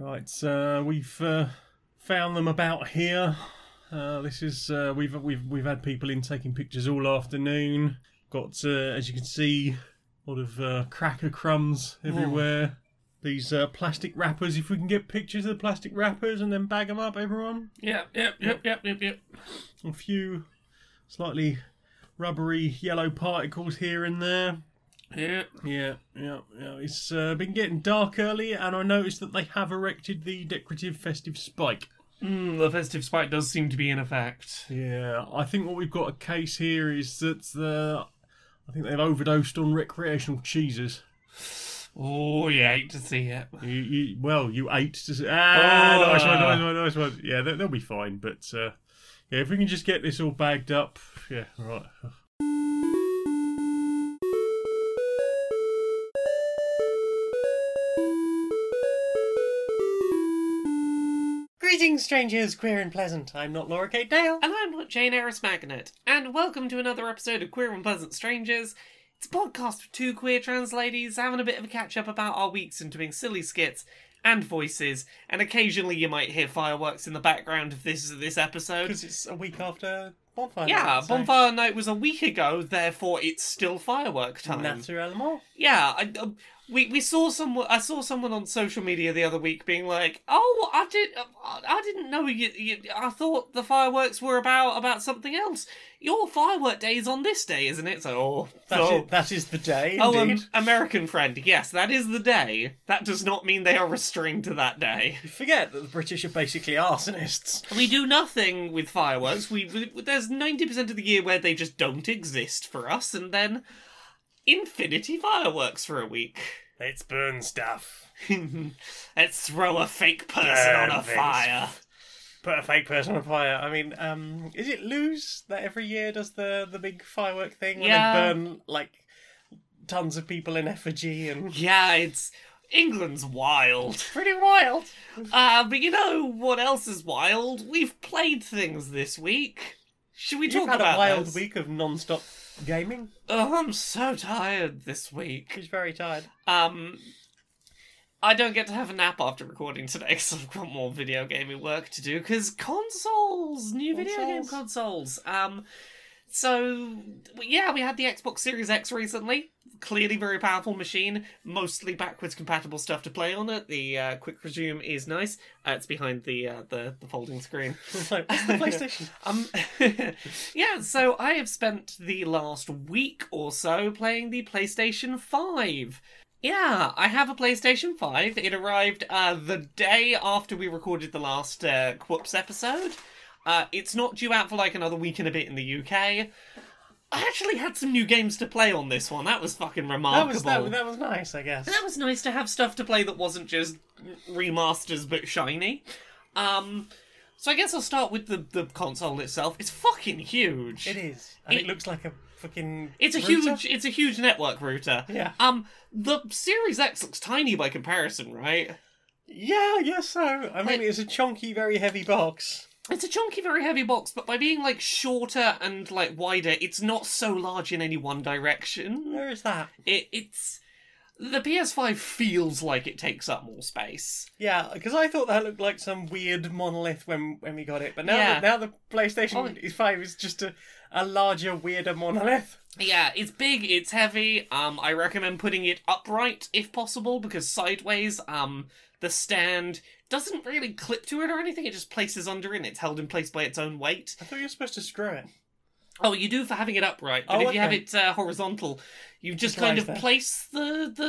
Right, uh, we've uh, found them about here. Uh, this is uh, we've we've we've had people in taking pictures all afternoon. Got uh, as you can see, a lot of uh, cracker crumbs everywhere. These uh, plastic wrappers. If we can get pictures of the plastic wrappers and then bag them up, everyone. Yep, yep, yep, yep, yep, yep. A few slightly rubbery yellow particles here and there. Yeah. Yeah, yeah, yeah. It's uh, been getting dark early, and I noticed that they have erected the decorative festive spike. Mm, the festive spike does seem to be in effect. Yeah, I think what we've got a case here is that the I think they've overdosed on recreational cheeses. Oh, you hate to see it. You, you, well, you ate to see. ah, Oh. nice one, nice one, nice one. Yeah, they, they'll be fine, but uh, yeah, if we can just get this all bagged up, yeah, right. Greetings, strangers, queer and pleasant. I'm not Laura Kate Dale. And I'm not Jane Eris Magnet, and welcome to another episode of Queer and Pleasant Strangers. It's a podcast for two queer trans ladies having a bit of a catch up about our weeks and doing silly skits and voices, and occasionally you might hear fireworks in the background of this this episode. Because it's a week after Bonfire Yeah, Night, so- Bonfire Night was a week ago, therefore it's still firework time. Naturellement. Yeah, I, um, we we saw someone. I saw someone on social media the other week being like, "Oh, I did. I didn't know you. you I thought the fireworks were about about something else. Your firework day is on this day, isn't it?" So, oh, That, so- is, that is the day, oh, um, American friend. Yes, that is the day. That does not mean they are restrained to that day. You forget that the British are basically arsonists. We do nothing with fireworks. We, we there's ninety percent of the year where they just don't exist for us, and then infinity fireworks for a week. Let's burn stuff. Let's throw a fake person on a Burn things. fire. Put a fake person on a fire. I mean, um, is it Lewes that every year does the, the big firework thing where Yeah. they burn, like, tons of people in effigy and... Yeah, it's England's wild. Pretty wild. Uh, but you know what else is wild? We've played things this week. Should we You've talk had about a wild those? week of non-stop gaming. Oh, I'm so tired this week. He's very tired. Um, I don't get to have a nap after recording today because I've got more video gaming work to do. Because consoles, new video game Consoles. consoles. Um, so yeah, we had the Xbox Series X recently. Clearly, very powerful machine. Mostly backwards compatible stuff to play on it. The uh, quick resume is nice. Uh, it's behind the uh, the the folding screen. So, what's the PlayStation? Um, yeah, so I have spent the last week or so playing the PlayStation 5. Yeah, I have a PlayStation 5. It arrived uh, the day after we recorded the last uh, Quoops episode. Uh, it's not due out for like another week and a bit in the UK. I actually had some new games to play on this one. That was fucking that remarkable. was, that, that was nice, I guess. That was nice to have stuff to play that wasn't just remasters but shiny. Um, so I guess I'll start with the, the console itself. It's fucking huge. It is. And it, It- looks like a fucking... It's a router. huge it's a huge network router. Yeah. Um the Series X looks tiny by comparison, right? Yeah, I guess so. I mean, Like- it's a chunky, very heavy box. It's a chunky, very heavy box, but by being like shorter and like wider, it's not so large in any one direction. Where is that? It it's the PS5 feels like it takes up more space. Yeah, because I thought that looked like some weird monolith when when we got it, but now Yeah. the, now the PlayStation Oh. Five is just a, a larger, weirder monolith. Yeah, it's big, it's heavy. Um, I recommend putting it upright if possible because sideways, um, the stand doesn't really clip to it or anything. It just places under it. and It's held in place by its own weight. I thought you were supposed to screw it. Oh, you do for having it upright, but Oh, if you have it uh, horizontal, you just kind of there. place the the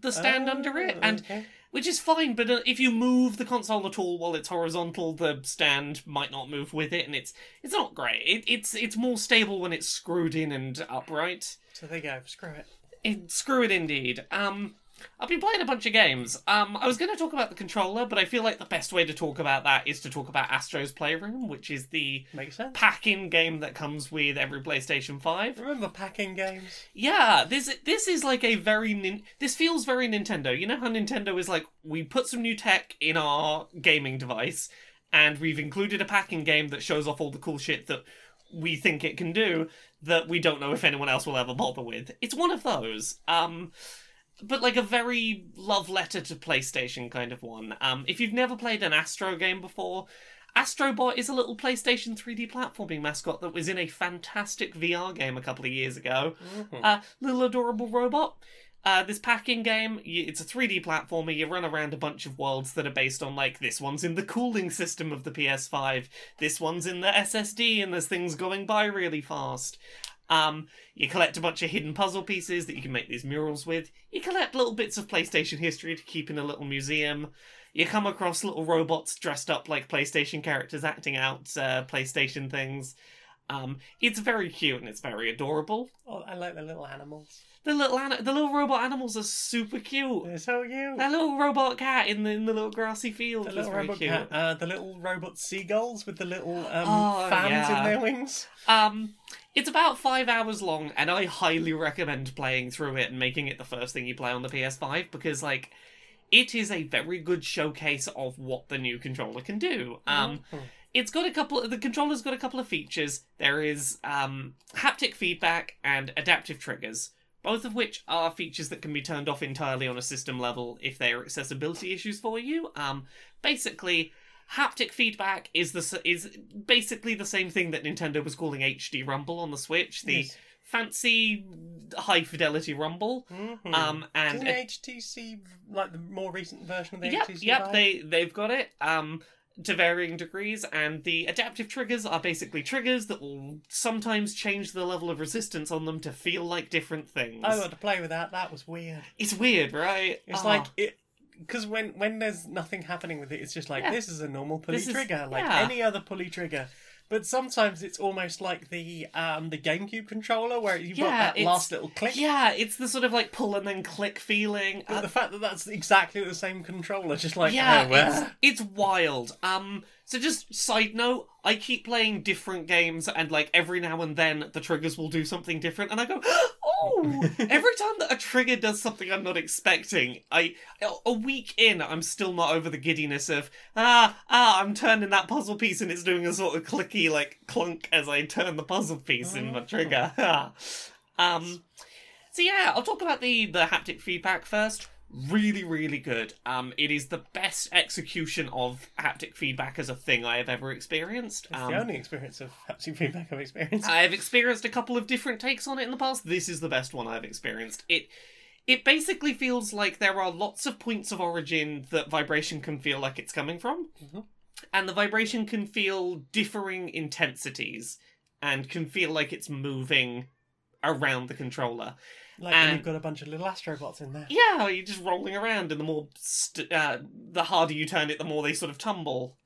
the stand under it, Oh, and okay. which is fine. But uh, if you move the console at all while it's horizontal, the stand might not move with it, and it's it's not great. It, it's it's more stable when it's screwed in and upright. so there you go. Screw it. It, screw it indeed. Um, I've been playing a bunch of games. Um, I was going to talk about the controller, but I feel like the best way to talk about that is to talk about Astro's Playroom, which is the pack-in game that comes with every PlayStation Five. Remember packing games? Yeah, this this is like a very nin- this feels very Nintendo. You know how Nintendo is like we put some new tech in our gaming device and we've included a packing game that shows off all the cool shit that we think it can do that we don't know if anyone else will ever bother with. It's one of those. Um but like a very love letter to PlayStation kind of one. Um, if you've never played an Astro game before, Astrobot is a little PlayStation 3D platforming mascot that was in a fantastic VR game a couple of years ago. Mhm. Uh, little adorable robot. Uh, this packing game, it's a 3D platformer. You run around a bunch of worlds that are based on, like, this one's in the cooling system of the PS5, this one's in the SSD, and there's things going by really fast. Um, you collect a bunch of hidden puzzle pieces that you can make these murals with. You collect little bits of PlayStation history to keep in a little museum. You come across little robots dressed up like PlayStation characters acting out uh, PlayStation things. Um, it's very cute and it's very adorable. Oh, I like the little animals. The little an- the little robot animals are super cute. They're so cute. That little robot cat in the in the little grassy field The little very robot cute. cat, uh, the little robot seagulls with the little um, Oh, fans yeah. in their wings. Um, it's about five hours long, and I highly recommend playing through it and making it the first thing you play on the PS5 because, like, it is a very good showcase of what the new controller can do. Um, Mhm. it's got a couple. The controller's got a couple of features. There is um, haptic feedback and adaptive triggers, both of which are features that can be turned off entirely on a system level if they are accessibility issues for you. Um, basically, haptic feedback is the is basically the same thing that Nintendo was calling HD Rumble on the Switch, the Yes. fancy high fidelity Rumble. Mhm. Um, and Isn't HTC like the more recent version of the yep, HTC? yep, they they've got it. Um, to varying degrees, and the adaptive triggers are basically triggers that will sometimes change the level of resistance on them to feel like different things. I got to play with that. That was weird. It's weird, right? It's Ah. like it because when when there's nothing happening with it, it's just like Yeah. this is a normal pulley This is- trigger, like yeah. any other pulley trigger. But sometimes it's almost like the um the GameCube controller where you've got that last little click. yeah, it's the sort of like pull and then click feeling. But Uh, the fact that that's exactly the same controller, just like yeah, oh, it's, it's wild. Um, so just side note, I keep playing different games, and like every now and then the triggers will do something different, and I go, oh! every time that a trigger does something I'm not expecting, I a week in, I'm still not over the giddiness of ah ah, I'm turning that puzzle piece and it's doing a sort of clicky like clunk as I turn the puzzle piece in my trigger. um, so yeah, I'll talk about the the haptic feedback first. Really, really good. Um, it is the best execution of haptic feedback as a thing I have ever experienced. It's Um, the only experience of haptic feedback I've experienced. I've experienced a couple of different takes on it in the past. This is the best one I've experienced. It it basically feels like there are lots of points of origin that vibration can feel like it's coming from. Mhm. And the vibration can feel differing intensities and can feel like it's moving around the controller. Like when and- you've got a bunch of little astrobots in there. Yeah, you're just rolling around, and the more st- uh, the harder you turn it, the more they sort of tumble.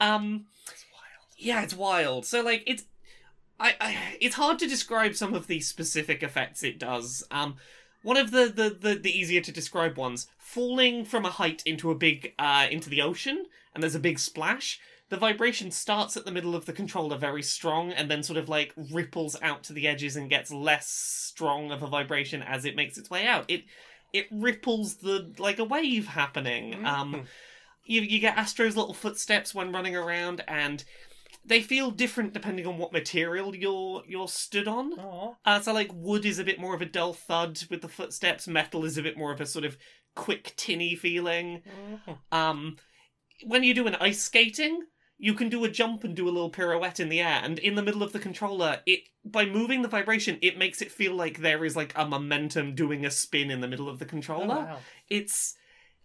Um, It's wild. yeah, it's wild. So like it's I, I it's hard to describe some of the specific effects it does. Um one of the, the, the, the easier to describe ones, falling from a height into a big uh into the ocean and there's a big splash. The vibration starts at the middle of the controller very strong and then sort of like ripples out to the edges and gets less strong of a vibration as it makes its way out. It it ripples the like a wave happening. Um Mhm. you you get Astro's little footsteps when running around, and they feel different depending on what material you're you're stood on. Uh, so like wood is a bit more of a dull thud with the footsteps. Metal is a bit more of a sort of quick tinny feeling. Mhm. Um, when you do an ice skating, you can do a jump and do a little pirouette in the air, and in the middle of the controller, it by moving the vibration, it makes it feel like there is like a momentum doing a spin in the middle of the Oh, controller wow. it's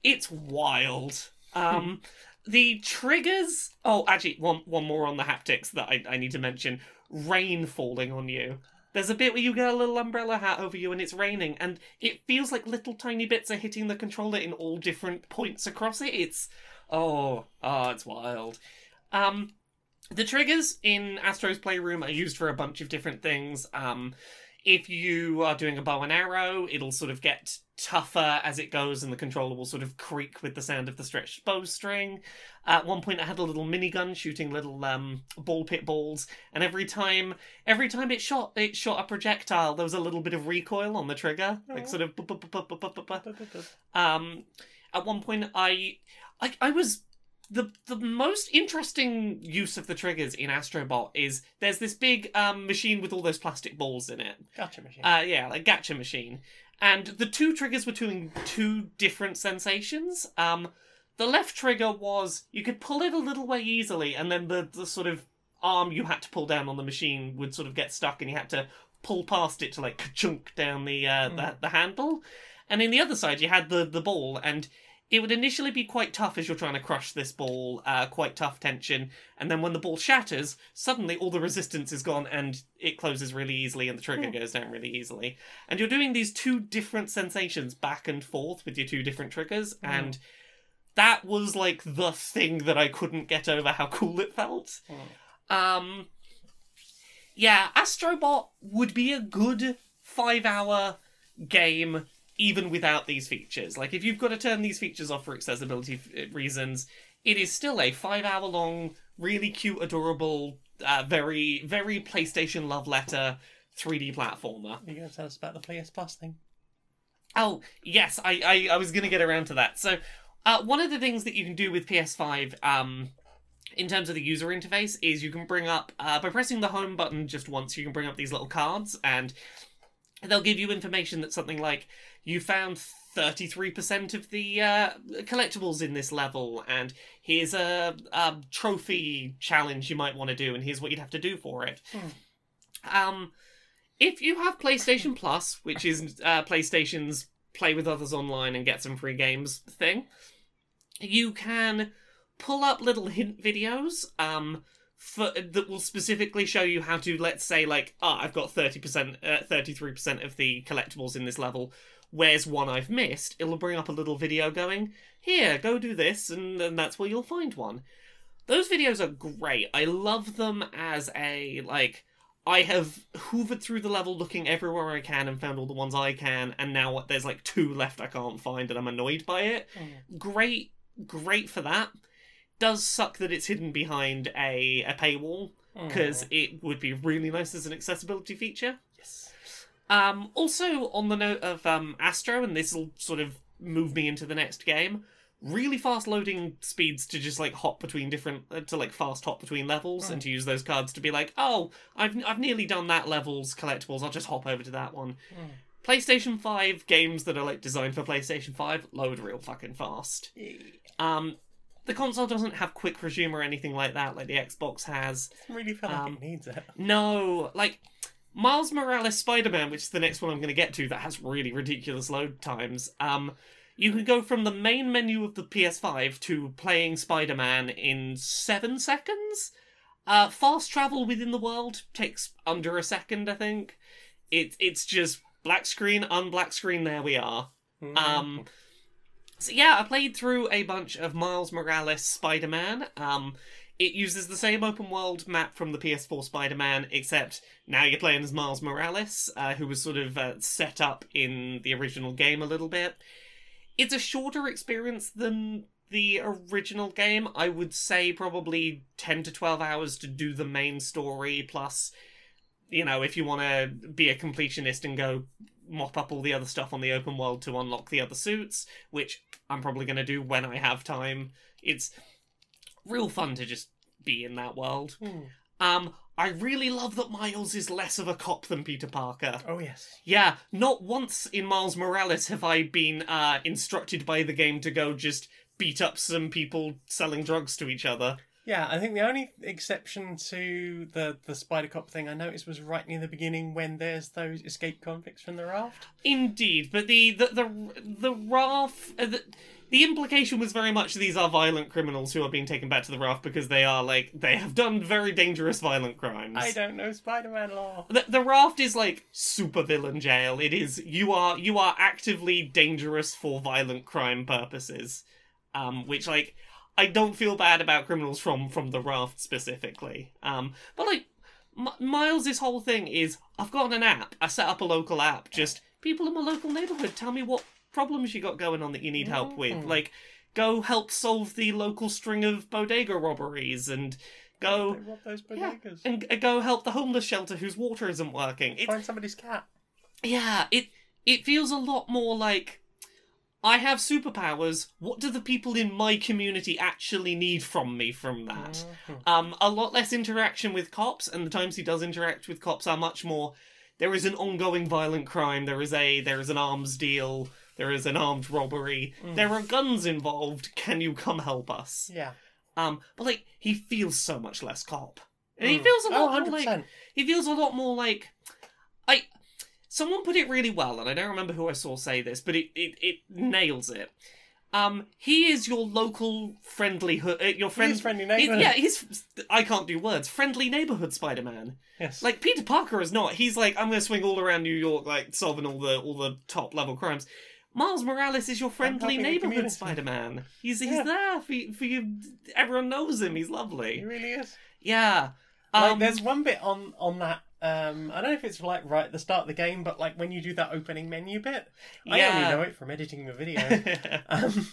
it's wild. Um, the triggers. Oh, actually, one one more on the haptics that I, I need to mention: rain falling on you. There's a bit where you get a little umbrella hat over you and it's raining, and it feels like little tiny bits are hitting the controller in all different points across it. It's oh, oh, it's wild. Um, the triggers in Astro's Playroom are used for a bunch of different things. Um, if you are doing a bow and arrow, it'll sort of get tougher as it goes, and the controller will sort of creak with the sound of the stretched bowstring. At one point, I had a little minigun shooting little um, ball pit balls, and every time, every time it shot, it shot a projectile. There was a little bit of recoil on the trigger, like sort of. um, at one point, I, I, I was the the most interesting use of the triggers in Astrobot is there's this big um machine with all those plastic balls in it. Gotcha machine. Uh, yeah, like gacha machine. and the two triggers were doing two different sensations. Um, the left trigger was you could pull it a little way easily, and then the, the sort of arm you had to pull down on the machine would sort of get stuck, and you had to pull past it to like chunk down the, uh, the the handle. And in the other side, you had the the ball, and it would initially be quite tough as you're trying to crush this ball, uh, quite tough tension. And then when the ball shatters, suddenly all the resistance is gone and it closes really easily and the trigger goes down really easily. And you're doing these two different sensations back and forth with your two different triggers. And that was like the thing that I couldn't get over how cool it felt. Um, yeah, Astrobot would be a good five hour game even without these features. Like, if you've got to turn these features off for accessibility f- reasons, it is still a five hour long, really cute, adorable, uh, very, very PlayStation love letter 3D platformer. You're going to tell us about the PS Plus thing? Oh, yes, I, I, I was going to get around to that. So, uh, one of the things that you can do with PS5, um, in terms of the user interface, is you can bring up, uh, by pressing the home button just once, you can bring up these little cards, and they'll give you information that's something like, you found 33% of the uh, collectibles in this level, and here's a, a trophy challenge you might want to do, and here's what you'd have to do for it. Um, if you have PlayStation Plus, which is uh, PlayStation's play with others online and get some free games thing, you can pull up little hint videos um, for, that will specifically show you how to, let's say, like, ah, I've got 30%, uh, 33% of the collectibles in this level. Where's one I've missed? It'll bring up a little video going, here, go do this, and, and that's where you'll find one. Those videos are great. I love them as a, like, I have hoovered through the level looking everywhere I can and found all the ones I can, and now there's like two left I can't find, and I'm annoyed by it. Great, great for that. Does suck that it's hidden behind a, a paywall, because it would be really nice as an accessibility feature. Um, also, on the note of um, Astro, and this will sort of move me into the next game, really fast loading speeds to just like hop between different uh, to like fast hop between levels and to use those cards to be like, oh, I've I've nearly done that level's collectibles. I'll just hop over to that one. PlayStation Five games that are like designed for PlayStation Five load real fucking fast. Um, the console doesn't have quick resume or anything like that, like the Xbox has. really feel like Um, it needs it. No, like Miles Morales Spider Man, which is the next one I'm going to get to, that has really ridiculous load times. Um, you can go from the main menu of the PS5 to playing Spider Man in seven seconds. Uh, fast travel within the world takes under a second, I think. It it's just black screen, unblack screen. There we are. Um, so yeah, I played through a bunch of Miles Morales Spider-Man. Um, it uses the same open world map from the PS4 Spider-Man, except now you're playing as Miles Morales, uh, who was sort of uh, set up in the original game a little bit. It's a shorter experience than the original game. I would say probably 10 to 12 hours to do the main story, plus, you know, if you want to be a completionist and go mop up all the other stuff on the open world to unlock the other suits, which I'm probably going to do when I have time. It's real fun to just be in that world. Um, I really love that Miles is less of a cop than Peter Parker. Oh yes. Yeah, not once in Miles Morales have I been uh, instructed by the game to go just beat up some people selling drugs to each other. Yeah, I think the only exception to the the Spider Cop thing I noticed was right near the beginning when there's those escaped convicts from the raft. Indeed, but the the the, the raft. Uh, the, the implication was very much these are violent criminals who are being taken back to the raft because they are like they have done very dangerous violent crimes. I don't know Spider Man law. The, the raft is like super villain jail. It is you are you are actively dangerous for violent crime purposes, um, which like I don't feel bad about criminals from from the raft specifically. Um, but like M- Miles' whole thing is I've got an app. I set up a local app. Just people in my local neighborhood tell me what problems you got going on that you need help with. Like go help solve the local string of bodega robberies and go They rob those yeah, bodegas. and uh, go help the homeless shelter whose water isn't working. Find somebody's cat. yeah, it it feels a lot more like I have superpowers. What do the people in my community actually need from me from that? Um, a lot less interaction with cops, and the times he does interact with cops are much more. there is an ongoing violent crime. There is a there is an arms deal. There is an armed robbery. Mm. There are guns involved. Can you come help us? Yeah. Um, but like he feels so much less cop. And he Mm. feels a Oh, lot more like he feels a lot more like I someone put it really well, and I don't remember who I saw say this, but it it, it nails it. Um, he is your local friendly hood, uh, your friend, He's friendly he- neighborhood. yeah, he's I can't do words. Friendly neighborhood Spider Man. Yes. Like Peter Parker is not. He's like I'm going to swing all around New York, like solving all the all the top level crimes. Miles Morales is your friendly neighborhood. Spider Man. He's he's Yeah. there for you, for you. Everyone knows him. He's lovely. he really is. Yeah. Like, Um, there's one bit on on that. Um, I don't know if it's like right at the start of the game, but like when you do that opening menu bit, I only know it from editing the video. um,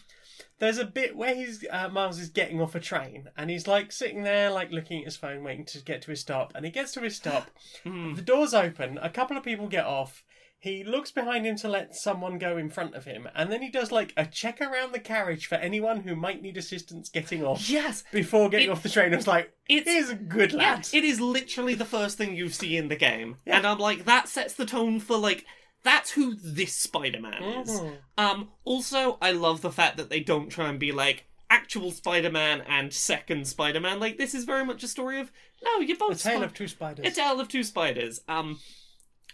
there's a bit where he's uh, Miles is getting off a train, and he's like sitting there, like looking at his phone, waiting to get to his stop. And he gets to his stop. Hmm. the doors open. A couple of people get off. He looks behind him to let someone go in front of him, and then he does like a check around the carriage for anyone who might need assistance getting off Yes, before getting It- off the train. I was like, it's a good yeah, lad." it is literally the first thing you see in the game, Yeah. and I'm like, that sets the tone for like that's who this Spider-Man is. Mhm. Um, also, I love the fact that they don't try and be like actual Spider-Man and second Spider-Man. Like this is very much a story of no, you're A both tale Spi- of two spiders. a tale of two spiders. Um,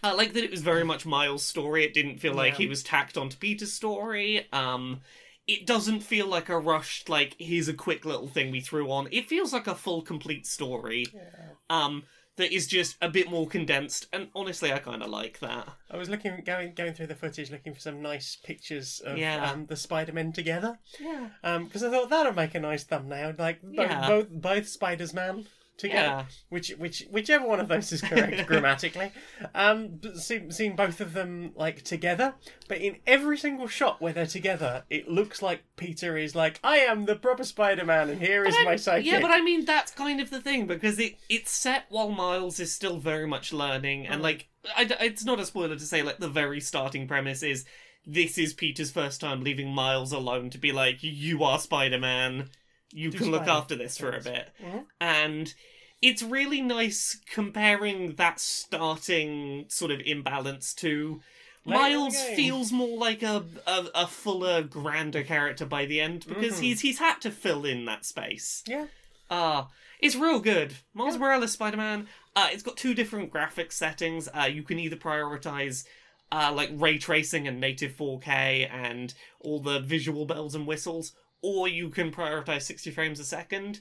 I like that it was very much Miles' story. It didn't feel like Yeah. he was tacked onto Peter's story. Um, it doesn't feel like a rushed, like here's a quick little thing we threw on. It feels like a full, complete story. Yeah. Um, that is just a bit more condensed, and honestly, I kind of like that. I was looking, going, going through the footage, looking for some nice pictures of Yeah. um, the Spider-Men together, Yeah. because I thought that'd make a nice thumbnail, like Yeah. both both Spiders Man together. Yeah. Which, which, whichever one of those is correct grammatically. Um, seeing both of them like together, but in every single shot where they're together, it looks like Peter is like, "I am the proper Spider-Man, and here is my sidekick." Yeah, but I mean that's kind of the thing because it it's set while Miles is still very much learning, and Mm. like I, it's not a spoiler to say like the very starting premise is this is Peter's first time leaving Miles alone to be like you are Spider Man, you can look after this for a bit, Mhm. and it's really nice comparing that starting sort of imbalance to. Later Miles feels more like a, a a fuller, grander character by the end because Mhm. he's he's had to fill in that space. Yeah. Uh, it's real good. Miles Yeah. Morales Spider Man. Uh, it's got two different graphic settings. Uh, you can either prioritize uh, like ray tracing and native 4K and all the visual bells and whistles, or you can prioritize 60 frames a second.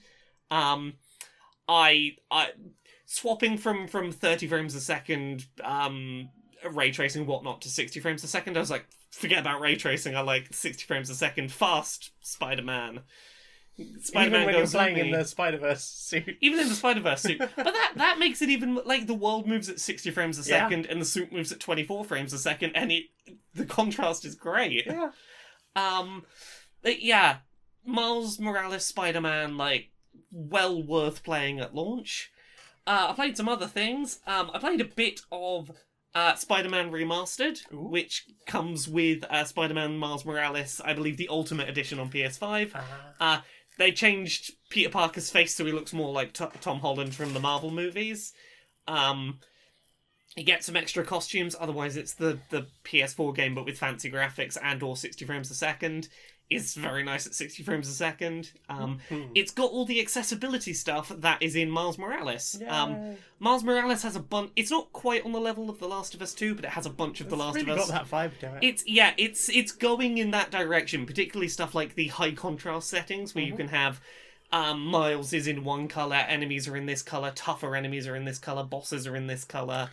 Um, I I swapping from from 30 frames a second um ray tracing whatnot to 60 frames a second. I was like, forget about ray tracing. I like 60 frames a second. Fast Spider Man. Even when you're playing in the Spider Verse suit. even in the Spider Verse suit. But that that makes it even like the world moves at sixty frames a Yeah. second, and the suit moves at twenty four frames a second, and it the contrast is great. Yeah. Um, yeah, Miles Morales Spider Man like well worth playing at launch. Uh, I played some other things. Um, I played a bit of uh, Spider Man Remastered, Ooh. which comes with uh, Spider Man Miles Morales, I believe the Ultimate Edition on PS5. Ah. Uh, they changed Peter Parker's face so he looks more like T- Tom Holland from the Marvel movies. Um, you get some extra costumes. Otherwise, it's the the PS4 game but with fancy graphics and or 60 frames a second. It's very nice at 60 frames a second. Um, Hmm. it's got all the accessibility stuff that is in Miles Morales. Um, Miles Morales has a bunch. It's not quite on the level of The Last of Us 2, but it has a bunch of The Last really of Us. got that vibe to it. It's yeah, it's it's going in that direction, particularly stuff like the high contrast settings where you Mhm. can have um, Miles is in one color, enemies are in this color, tougher enemies are in this color, bosses are in this color.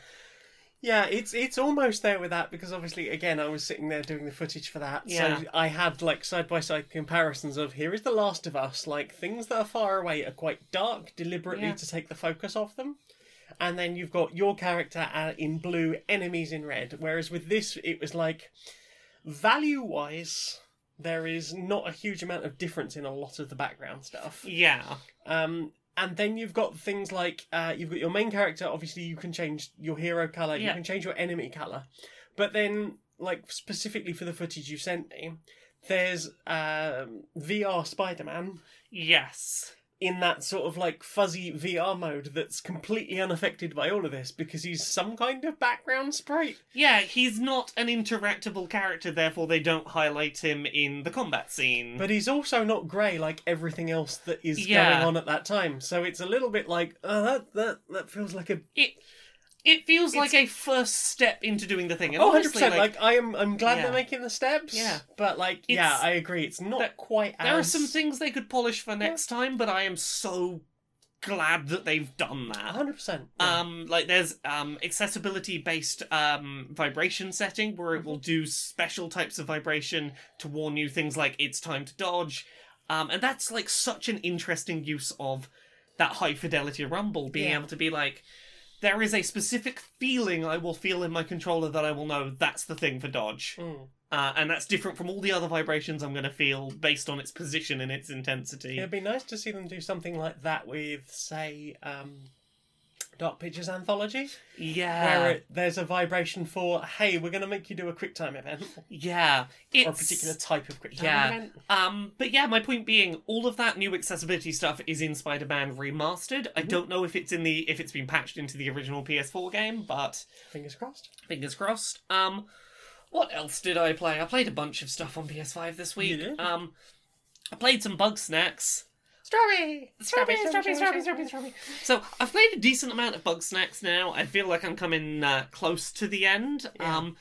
Yeah, it's it's almost there with that because obviously, again, I was sitting there doing the footage for that, Yeah. so I had like side by side comparisons of here is The Last of Us, like things that are far away are quite dark, deliberately Yeah. to take the focus off them, and then you've got your character uh, in blue, enemies in red. Whereas with this, it was like value wise, there is not a huge amount of difference in a lot of the background stuff. Yeah, Um, and then you've got things like uh, you've got your main character. Obviously, you can change your hero color. You can change your enemy color. But then, like specifically for the footage you sent me, there's um, VR Spider-Man, yes, in that sort of like fuzzy VR mode that's completely unaffected by all of this because he's some kind of background sprite. Yeah, he's not an interactable character, therefore they don't highlight him in the combat scene. But he's also not grey like everything else that is Yeah. going on at that time. So it's a little bit like, oh, that that that feels like a it it feels like a first step into doing the thing. And Oh, 100%. Like, like, I am I'm glad Yeah. they're making the steps. Yeah. But like yeah, I agree. It's not there- quite as there are some things they could polish for next time, but I am so glad that they've done that. 100%. Um, like there's um accessibility based um vibration setting where it will do special types of vibration to warn you things like it's time to dodge. Um, and that's like such an interesting use of that high fidelity rumble, being Yeah. able to be like, there is a specific feeling I will feel in my controller that I will know that's the thing for dodge. Mm. Uh, and that's different from all the other vibrations I'm going to feel based on its position and its intensity. It'd be nice to see them do something like that with, say, um, Dark Pictures Anthology, Yeah. where it, there's a vibration for, hey, we're going to make you do a quick time event, yeah. It's... or a particular type of QuickTime Yeah. event. Um, but yeah, my point being, all of that new accessibility stuff is in Spider-Man Remastered. I don't know if it's in the if it's been patched into the original PS4 game, but Fingers crossed. fingers crossed. Um, what else did I play? I played a bunch of stuff on PS5 this week. Um, I played some Bugsnax. Strawberry! Strawberry, strawberry, strawberry, strawberry, strawberry. So I've played a decent amount of Bugsnax now. I feel like I'm coming uh, close to the end. Yeah. Um,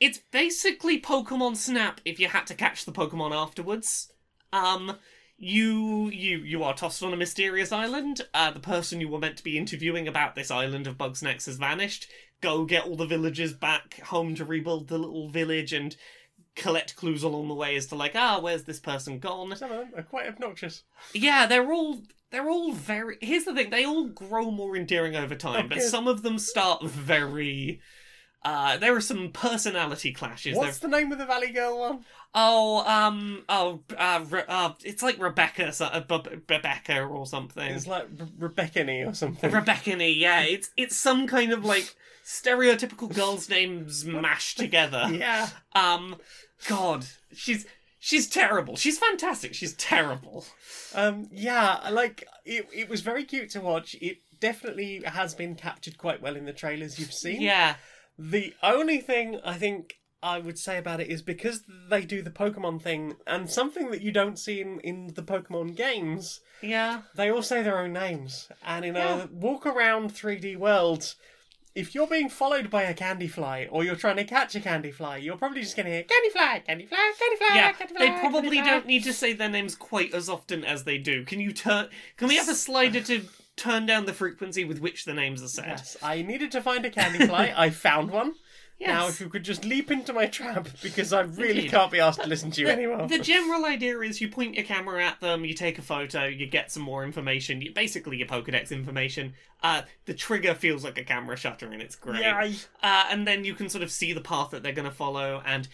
it's basically Pokemon Snap if you had to catch the Pokemon afterwards. Um, you you you are tossed on a mysterious island. Uh, the person you were meant to be interviewing about this island of Bugsnax has vanished. Go get all the villagers back home to rebuild the little village and collect clues along the way as to like, ah, where's this person gone? Some of them are quite obnoxious. Yeah, they're all they're all very. Here's the thing: they all grow more endearing over time, Oh, but some of them start very. Uh, there are some personality clashes. What's There- the name of the Valley Girl one? Oh, um, oh, uh, Re- uh, it's like Rebecca, so- uh, Rebecca or something. It's like Re- Rebecca or something. Rebecca yeah, it's it's some kind of like stereotypical girls' names mashed together. yeah. Um, God, she's she's terrible. She's fantastic. She's terrible. Um, yeah, like it, it was very cute to watch. It definitely has been captured quite well in the trailers you've seen. Yeah, The only thing I think I would say about it is because they do the Pokemon thing, and something that you don't see in, in the Pokemon games, yeah. they all say their own names. And in Yeah. a walk around 3D world, if you're being followed by a candy fly or you're trying to catch a candy fly, you're probably just going to hear candy fly, candy fly, candy fly, Yeah, candy fly. they probably fly." don't need to say their names quite as often as they do. Can you turn? Can we have a slider to turn down the frequency with which the names are said? Yes, I needed to find a candy fly. I found one. Yes. Now, if you could just leap into my trap, because I really Indeed. can't be asked to listen to you anymore. The general idea is you point your camera at them, you take a photo, you get some more information. You, basically, your Pokedex information. Uh, the trigger feels like a camera shutter, and it's great. Yeah, Uh, and then you can sort of see the path that they're going to follow, and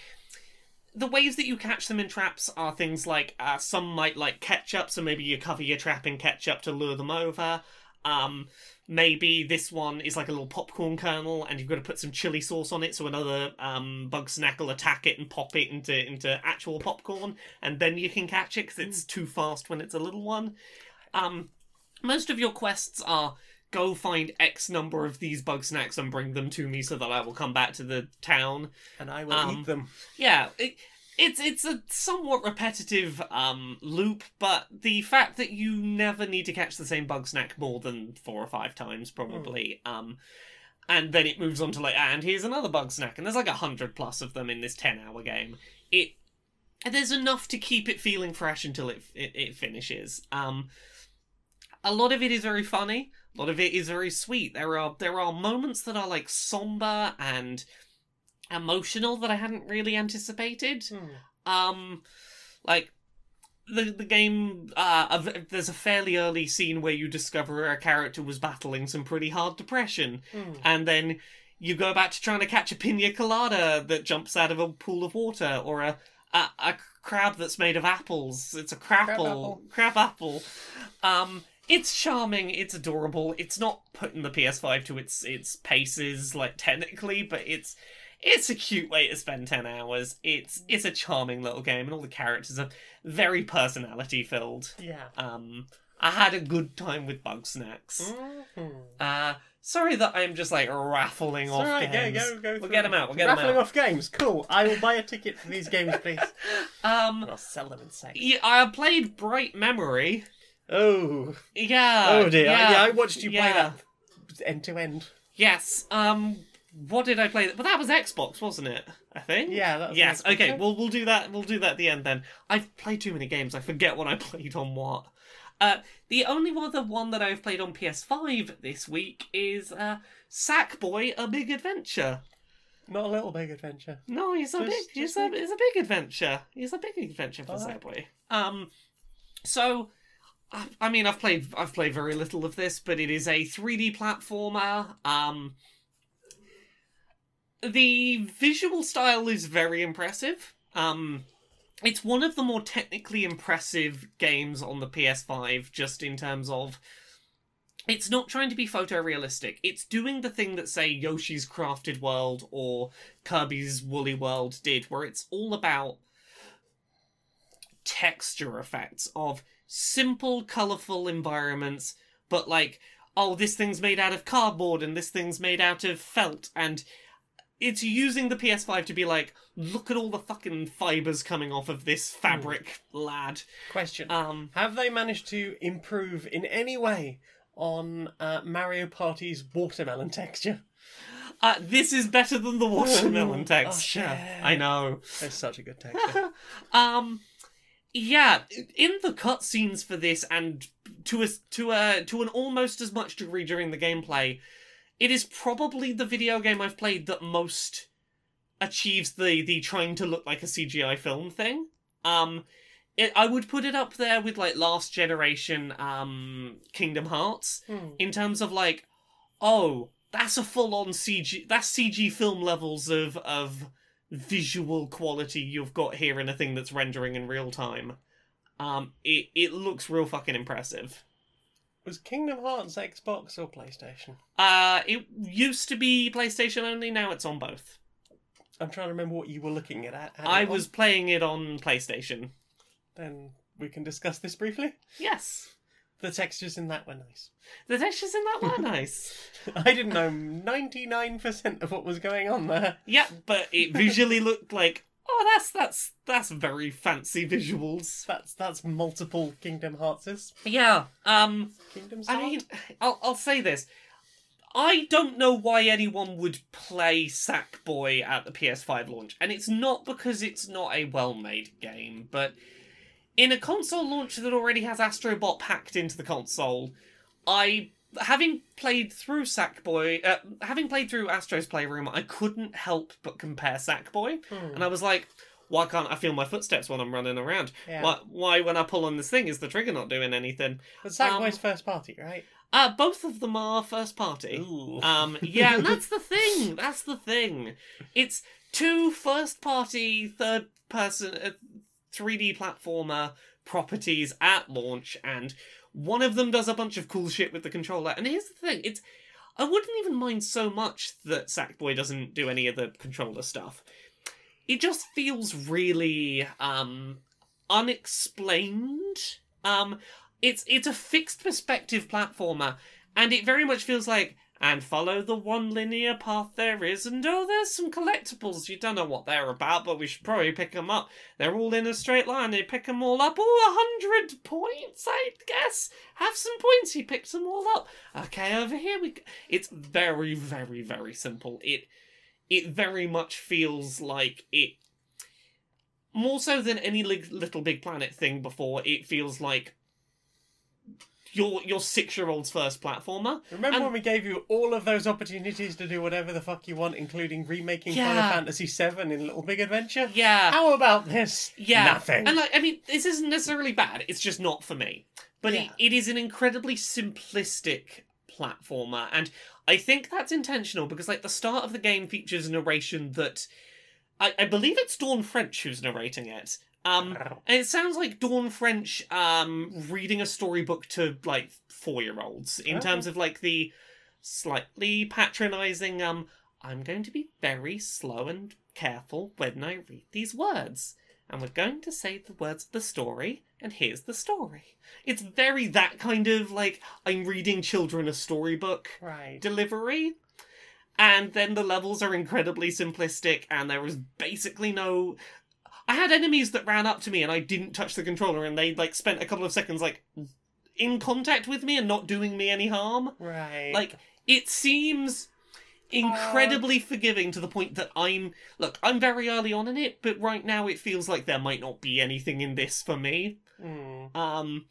the ways that you catch them in traps are things like uh, some might like ketchup, so maybe you cover your trap in ketchup to lure them over. Um, maybe this one is like a little popcorn kernel, and you've got to put some chili sauce on it, so another um, bug snack will attack it and pop it into into actual popcorn, and then you can catch it because it's too fast when it's a little one. Um, most of your quests are go find X number of these bug snacks and bring them to me so that I will come back to the town. and I will um, eat them. Yeah, it, it's it's a somewhat repetitive um, loop, but the fact that you never need to catch the same bug snack more than four or five times probably. Um, and then it moves on to like, and here's another bug snack, and there's like a hundred plus of them in this ten-hour game. It there's enough to keep it feeling fresh until it it, it finishes. Um, a lot of it is very funny. A lot of it is very sweet. There are there are moments that are like somber and emotional that I hadn't really anticipated. Hmm. Um, like the the game. Uh, there's a fairly early scene where you discover a character was battling some pretty hard depression, Hmm. and then you go back to trying to catch a pina colada that jumps out of a pool of water, or a a, a crab that's made of apples. It's a crapple, apple. crab apple. Um, it's charming. It's adorable. It's not putting the PS5 to its its paces, like technically, but it's it's a cute way to spend ten hours. It's it's a charming little game, and all the characters are very personality filled. Yeah. Um, I had a good time with Bugsnax. Mhm. Uh, sorry that I'm just like raffling It's off alright, go, games. go, go. We'll get them out. We'll get them out. Raffling off games, cool. I will buy a ticket for these games, please. Um, I'll sell them in say. yeah, I played Bright Memory. Oh, Yeah. oh dear. Yeah, Yeah, I watched you play yeah. that end to end. Yes. Um, what did I play? But that was Xbox, wasn't it? I think. Yeah, Yes. Xbox, Okay. yeah. Well, we'll do that. We'll do that at the end then. I've played too many games. I forget what I played on what. Uh, the only other one that I've played on PS5 this week is uh, Sackboy: A Big Adventure. Not a little big adventure. No, he's a Just- big. He's just a. It's a big adventure. He's a big adventure for Alright. Sackboy. Um, so. I- I mean, I've played I've played very little of this, but it is a 3D platformer. Um, the visual style is very impressive. Um, it's one of the more technically impressive games on the PS5, just in terms of it's not trying to be photorealistic. It's doing the thing that, say, Yoshi's Crafted World or Kirby's Woolly World did, where it's all about texture effects of simple, colourful environments, but like, oh, this thing's made out of cardboard and this thing's made out of felt, and it's using the PS5 to be like, look at all the fucking fibers coming off of this fabric, lad. Question: Um, Have they managed to improve in any way on uh, Mario Party's watermelon texture? uh, this is better than the watermelon Oh, texture. I know. It's such a good texture. um, yeah, in the cutscenes for this, and to a to a to an almost as much degree during the gameplay, it is probably the video game I've played that most achieves the the trying to look like a CGI film thing. Um, it, I would put it up there with like last generation um Kingdom Hearts Hmm. in terms of like, oh, that's a full on CG. That's CG film levels of of visual quality you've got here in a thing that's rendering in real time. Um, it it looks real fucking impressive. Was Kingdom Hearts Xbox or PlayStation? Uh, it used to be PlayStation only. Now it's on both. I'm trying to remember what you were looking at. at I it on. was playing it on PlayStation. Then we can discuss this briefly. Yes, The textures in that were nice. the textures in that were nice. I didn't know 99% of what was going on there. Yeah, but it visually looked like oh, that's that's that's very fancy visuals. That's that's multiple Kingdom Heartses. Yeah. Um. Kingdoms I mean, I'll I'll say this. I don't know why anyone would play Sackboy at the PS5 launch, and it's not because it's not a well-made game, but in a console launch that already has Astrobot packed into the console, I having played through Sackboy, uh, having played through Astro's Playroom, I couldn't help but compare Sackboy, Hmm. and I was like, why can't I feel my footsteps when I'm running around? Yeah. Why, why when I pull on this thing is the trigger not doing anything? But Sackboy's um, first party, right? Uh, both of them are first party. Ooh. Um, yeah, and that's the thing. That's the thing. It's two first party, third person, uh, 3D platformer properties at launch, and one of them does a bunch of cool shit with the controller. And here's the thing it's. I wouldn't even mind so much that Sackboy doesn't do any of the controller stuff. It just feels really um unexplained. Um it's it's a fixed perspective platformer and it very much feels like and follow the one linear path there is. And oh there's some collectibles. You don't know what they're about but we should probably pick them up. They're all in a straight line. You pick them all up. Oh a hundred points i guess. Have some points. He picks them all up. Okay over here we it's very very very simple. It it very much feels like it more so than any little big planet thing before it feels like your your six year old's first platformer Remember and- when we gave you all of those opportunities to do whatever the fuck you want, including remaking Final Fantasy VII in Little Big Adventure? yeah How about this? yeah Nothing. and like i mean this isn't necessarily bad it's just not for me but Yeah. it, it is an incredibly simplistic platformer and i think that's intentional because like the start of the game features narration that i, I believe it's dawn french who's narrating it um And it sounds like Dawn French um, reading a storybook to like four year olds in Okay. terms of like the slightly patronizing, um, I'm going to be very slow and careful when I read these words. and we're going to say the words of the story, and here's the story. It's very that kind of like I'm reading children a storybook Right. delivery. And then the levels are incredibly simplistic, and there is basically no. I had enemies that ran up to me, and I didn't touch the controller, and they like spent a couple of seconds like in contact with me and not doing me any harm. Right. Like it seems incredibly forgiving to the point that I'm look, I'm very early on in it, but right now it feels like there might not be anything in this for me. Mm. Um,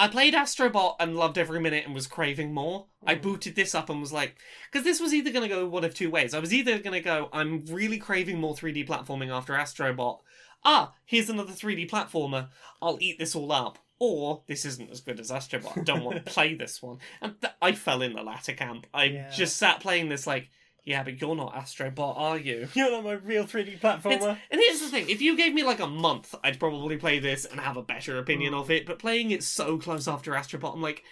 I played Astrobot and loved every minute and was craving more. I Mm. booted this up and was like, because this was either going to go one of two ways. I was either going to go, I'm really craving more 3D platforming after Astrobot. Ah, here's another 3D platformer. I'll eat this all up. Or this isn't as good as Astrobot. I don't want to play this one. And th- I fell in the latter camp. I Yeah. just sat playing this like, yeah, but you're not Astrobot, are you? You're not my real 3D It's, platformer. and here's the thing: if you gave me like a month, I'd probably play this and have a better opinion of it. But playing it so close after Astrobot, I'm like,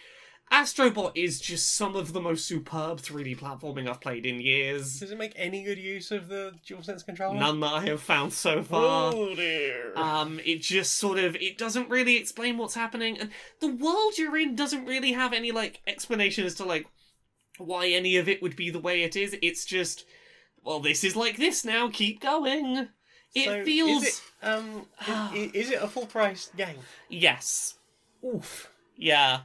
Astrobot is just some of the most superb 3D platforming I've played in years. Does it make any good use of the DualSense controller? None that I have found so far. Oh dear. Um, it just sort of it doesn't really explain what's happening, and the world you're in doesn't really have any like explanation as to like why any of it would be the way it is. It's just, well, this is like this now. Keep going. It So, feels Is it, um, is, is it a full price game? yes, Oof. yeah.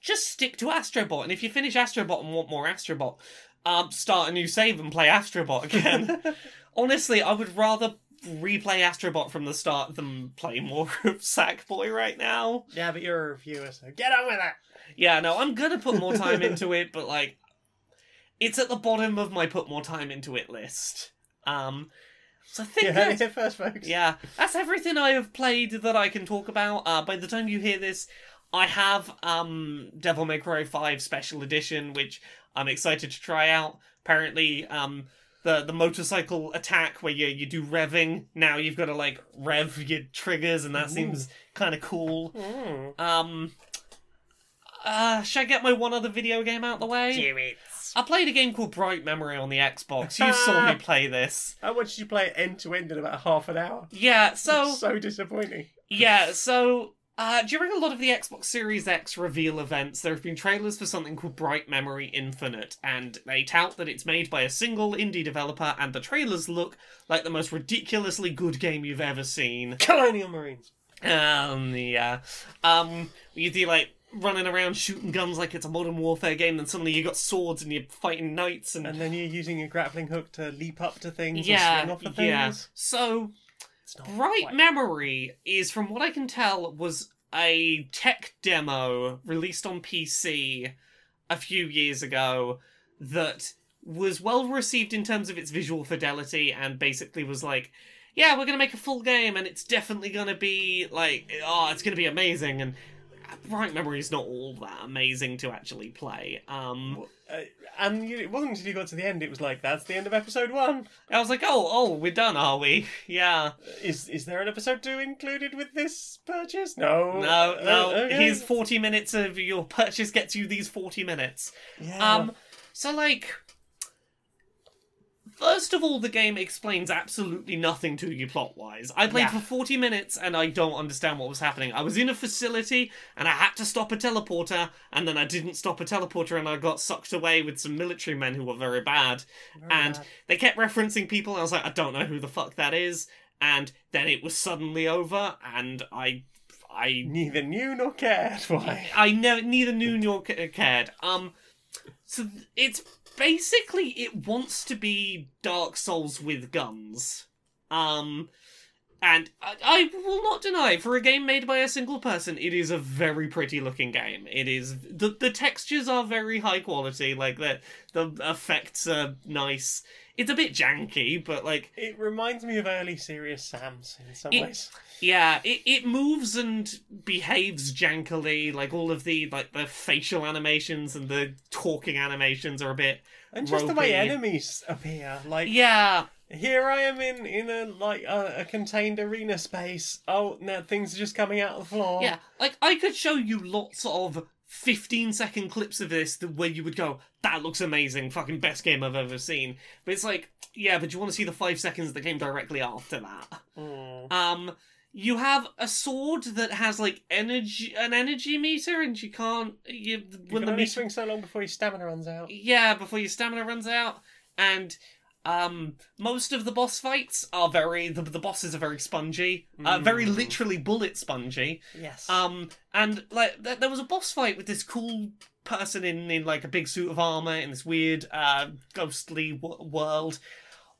Just stick to Astrobot, and if you finish Astrobot and want more Astrobot, um, start a new save and play Astrobot again. Honestly, I would rather replay Astrobot from the start than play more of Sackboy right now. yeah, but you're a reviewer, so get on with it. Yeah, no, I'm gonna put more time into it, but like, it's at the bottom of my put more time into it list. Um, so I think Yeah, that's, first, folks. yeah, that's everything I have played that I can talk about. Uh, by the time you hear this, I have um Devil May Cry 5 Special Edition, which I'm excited to try out. Apparently, um, the the motorcycle attack where you you do revving now you've got to like rev your triggers, and that seems kind of cool. Mm. Um, uh, should I get my one other video game out the way? Do it. I played a game called Bright Memory on the Xbox. You saw me play this. How much did you play it end to end in about half an hour? Yeah, so so disappointing. yeah, so uh, during a lot of the Xbox Series X reveal events, there have been trailers for something called Bright Memory Infinite, and they tout that it's made by a single indie developer, and the trailers look like the most ridiculously good game you've ever seen. Colonial Marines. Um, yeah. Um, you do like running around shooting guns like it's a modern warfare game, then suddenly you got swords and you're fighting knights and. And then you're using a grappling hook to leap up to things yeah, swing off of things. yeah. So, Bright quite- Memory is, from what I can tell, was a tech demo released on PC a few years ago that was well received in terms of its visual fidelity and basically was like, yeah, we're gonna make a full game and it's definitely gonna be like, oh, it's gonna be amazing. And Bright Memory is not all that amazing to actually play. Um, Uh, and you, it wasn't until you got to the end it was like, that's the end of episode one. I was like, oh, oh, we're done, are we? Yeah. Is is there an episode two included with this purchase? No. No, no. Uh, okay. Here's 40 minutes of your purchase gets you these 40 minutes. Yeah. Um, so like, first of all, the game explains absolutely nothing to you plot wise. I played Yeah. for 40 minutes and I don't understand what was happening. I was in a facility and I had to stop a teleporter, and then I didn't stop a teleporter and I got sucked away with some military men who were very bad. and bad. they kept referencing people, and I was like, I don't know who the fuck that is. And then it was suddenly over, and I. I Neither knew nor cared why. I never neither knew nor ca- cared. Um, so it's basically it wants to be Dark Souls with guns. Um, and I, I will not deny, for a game made by a single person, it is a very pretty looking game. It is the the textures are very high quality, like the the effects are nice. It's a bit janky, but like It reminds me of early Serious Sam's in some It- ways. Yeah, it, it moves and behaves jankily. Like all of the like the facial animations and the talking animations are a bit. And just the way enemies appear, like Yeah, here I am in in a like a, a contained arena space. Oh, now things are just coming out of the floor. yeah. Like I could show you lots of 15 second clips of this where you would go, that looks amazing, fucking best game I've ever seen. But it's like, yeah, but you want to see the five seconds that came directly after that. Mm. Um, you have a sword that has like energy, an energy meter, and you can't. You, You when can the only meter swing so long before your stamina runs out. yeah, before your stamina runs out. And um most of the boss fights are very the, the bosses are very spongy. Uh, very Mm. literally bullet spongy. Yes. Um and like th- there was a boss fight with this cool person in in like a big suit of armor in this weird uh ghostly w- world.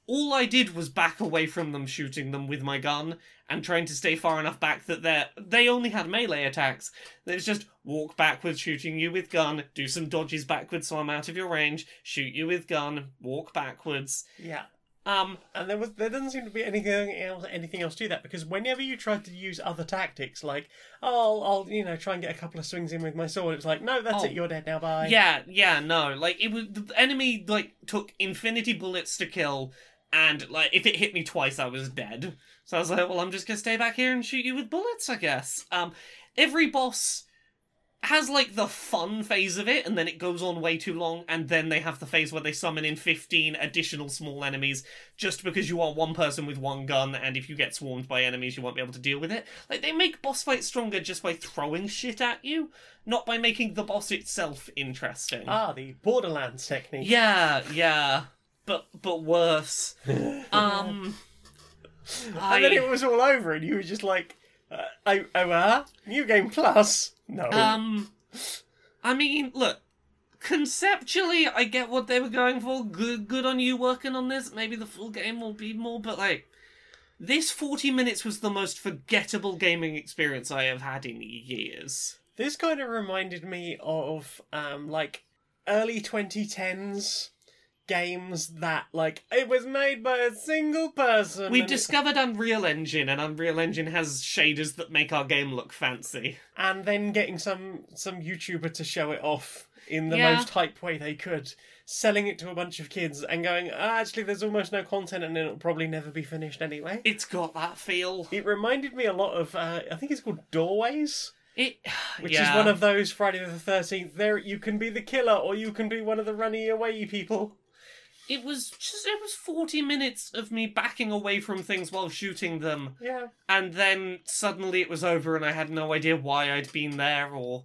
All I did was back away from them shooting them with my gun and trying to stay far enough back that they they only had melee attacks. There's just walk backwards, shooting you with gun, do some dodges backwards so I'm out of your range, shoot you with gun, walk backwards. yeah. Um, And there was there doesn't seem to be anything else anything else to that because whenever you tried to use other tactics like oh I'll you know try and get a couple of swings in with my sword it's like no that's Oh. it you're dead now bye yeah, yeah, no, like it was the enemy like took infinity bullets to kill, and like if it hit me twice, I was dead. So I was like, well, I'm just gonna stay back here and shoot you with bullets, I guess. Um, every boss has like the fun phase of it, and then it goes on way too long, and then they have the phase where they summon in 15 additional small enemies just because you are one person with one gun, and if you get swarmed by enemies, you won't be able to deal with it. Like, they make boss fights stronger just by throwing shit at you, not by making the boss itself interesting. ah the Borderlands technique yeah, yeah. But but worse. Um I, and then it was all over and you were just like uh, oh, oh uh, new game plus no Um, I mean, look. Conceptually, I get what they were going for. Good, good on you working on this. Maybe the full game will be more, but like, this forty minutes was the most forgettable gaming experience I have had in years. This kind of reminded me of um like early 2010s games that like it was made by a single person. We've and, discovered Unreal Engine, and Unreal Engine has shaders that make our game look fancy. and then getting some some YouTuber to show it off in the Yeah. most hype way they could, selling it to a bunch of kids and going, ah, actually, there's almost no content and it'll probably never be finished anyway. It's got that feel. It reminded me a lot of uh, I think it's called Doorways. It, which yeah. is one of those Friday the Thirteenth. There, you can be the killer, or you can be one of the runny away people. It was just it was forty minutes of me backing away from things while shooting them, Yeah, and then suddenly it was over, and I had no idea why I'd been there or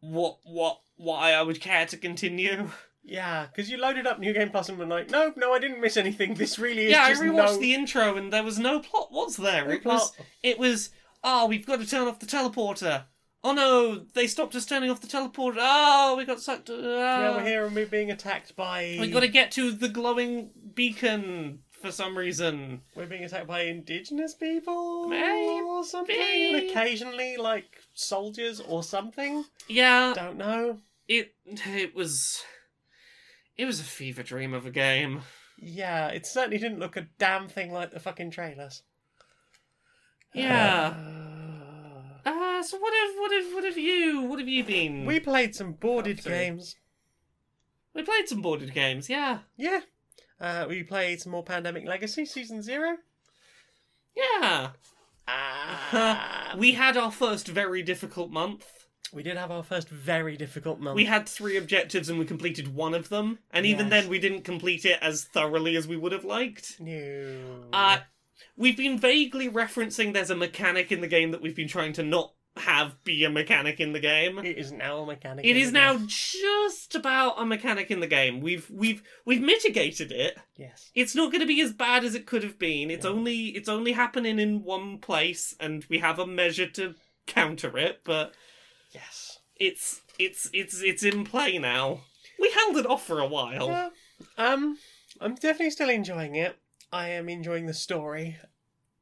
what what why I would care to continue. yeah, because you loaded up New Game Plus and were like, no, no, I didn't miss anything. This really is yeah, I just rewatched no. the intro, and there was no plot. Was there? no it was it was oh we've got to turn off the teleporter. Oh no, they stopped us turning off the teleporter. Oh, we got sucked. Uh, Yeah, we're here and we're being attacked by. We've got to get to the glowing beacon for some reason. We're being attacked by indigenous people Maybe. or something, and occasionally like soldiers or something. Yeah, Don't know. it it was it was a fever dream of a game. Yeah, it certainly didn't look a damn thing like the fucking trailers. Yeah. Uh, Uh, so what have what have what have you what have you been? we played some boarded games. we played some boarded games. Yeah, Yeah. Uh, we played some more Pandemic Legacy Season Zero. yeah. Ah, We had our first very difficult month. we did have our first very difficult month. We had three objectives and we completed one of them, and even Yes. then we didn't complete it as thoroughly as we would have liked. no. Uh, we've been vaguely referencing there's a mechanic in the game that we've been trying to not have be a mechanic in the game. it is now a mechanic. It is now just about a mechanic in the game. We've we've we've mitigated it. Yes. It's not going to be as bad as it could have been. It's No. only it's only happening in one place, and we have a measure to counter it. But Yes. it's it's it's it's in play now. We held it off for a while. Yeah. Um, I'm definitely still enjoying it. I am enjoying the story.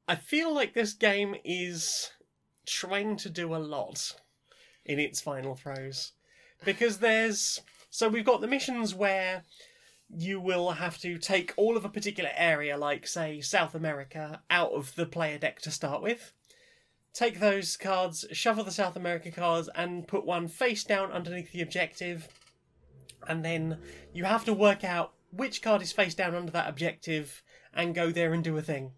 I feel like this game is trying to do a lot in its final throes Because there's. So we've got the missions where you will have to take all of a particular area, like, say, South America, out of the player deck to start with. Take those cards, shuffle the South America cards, and put one face down underneath the objective. And then you have to work out which card is face down under that objective and go there and do a thing.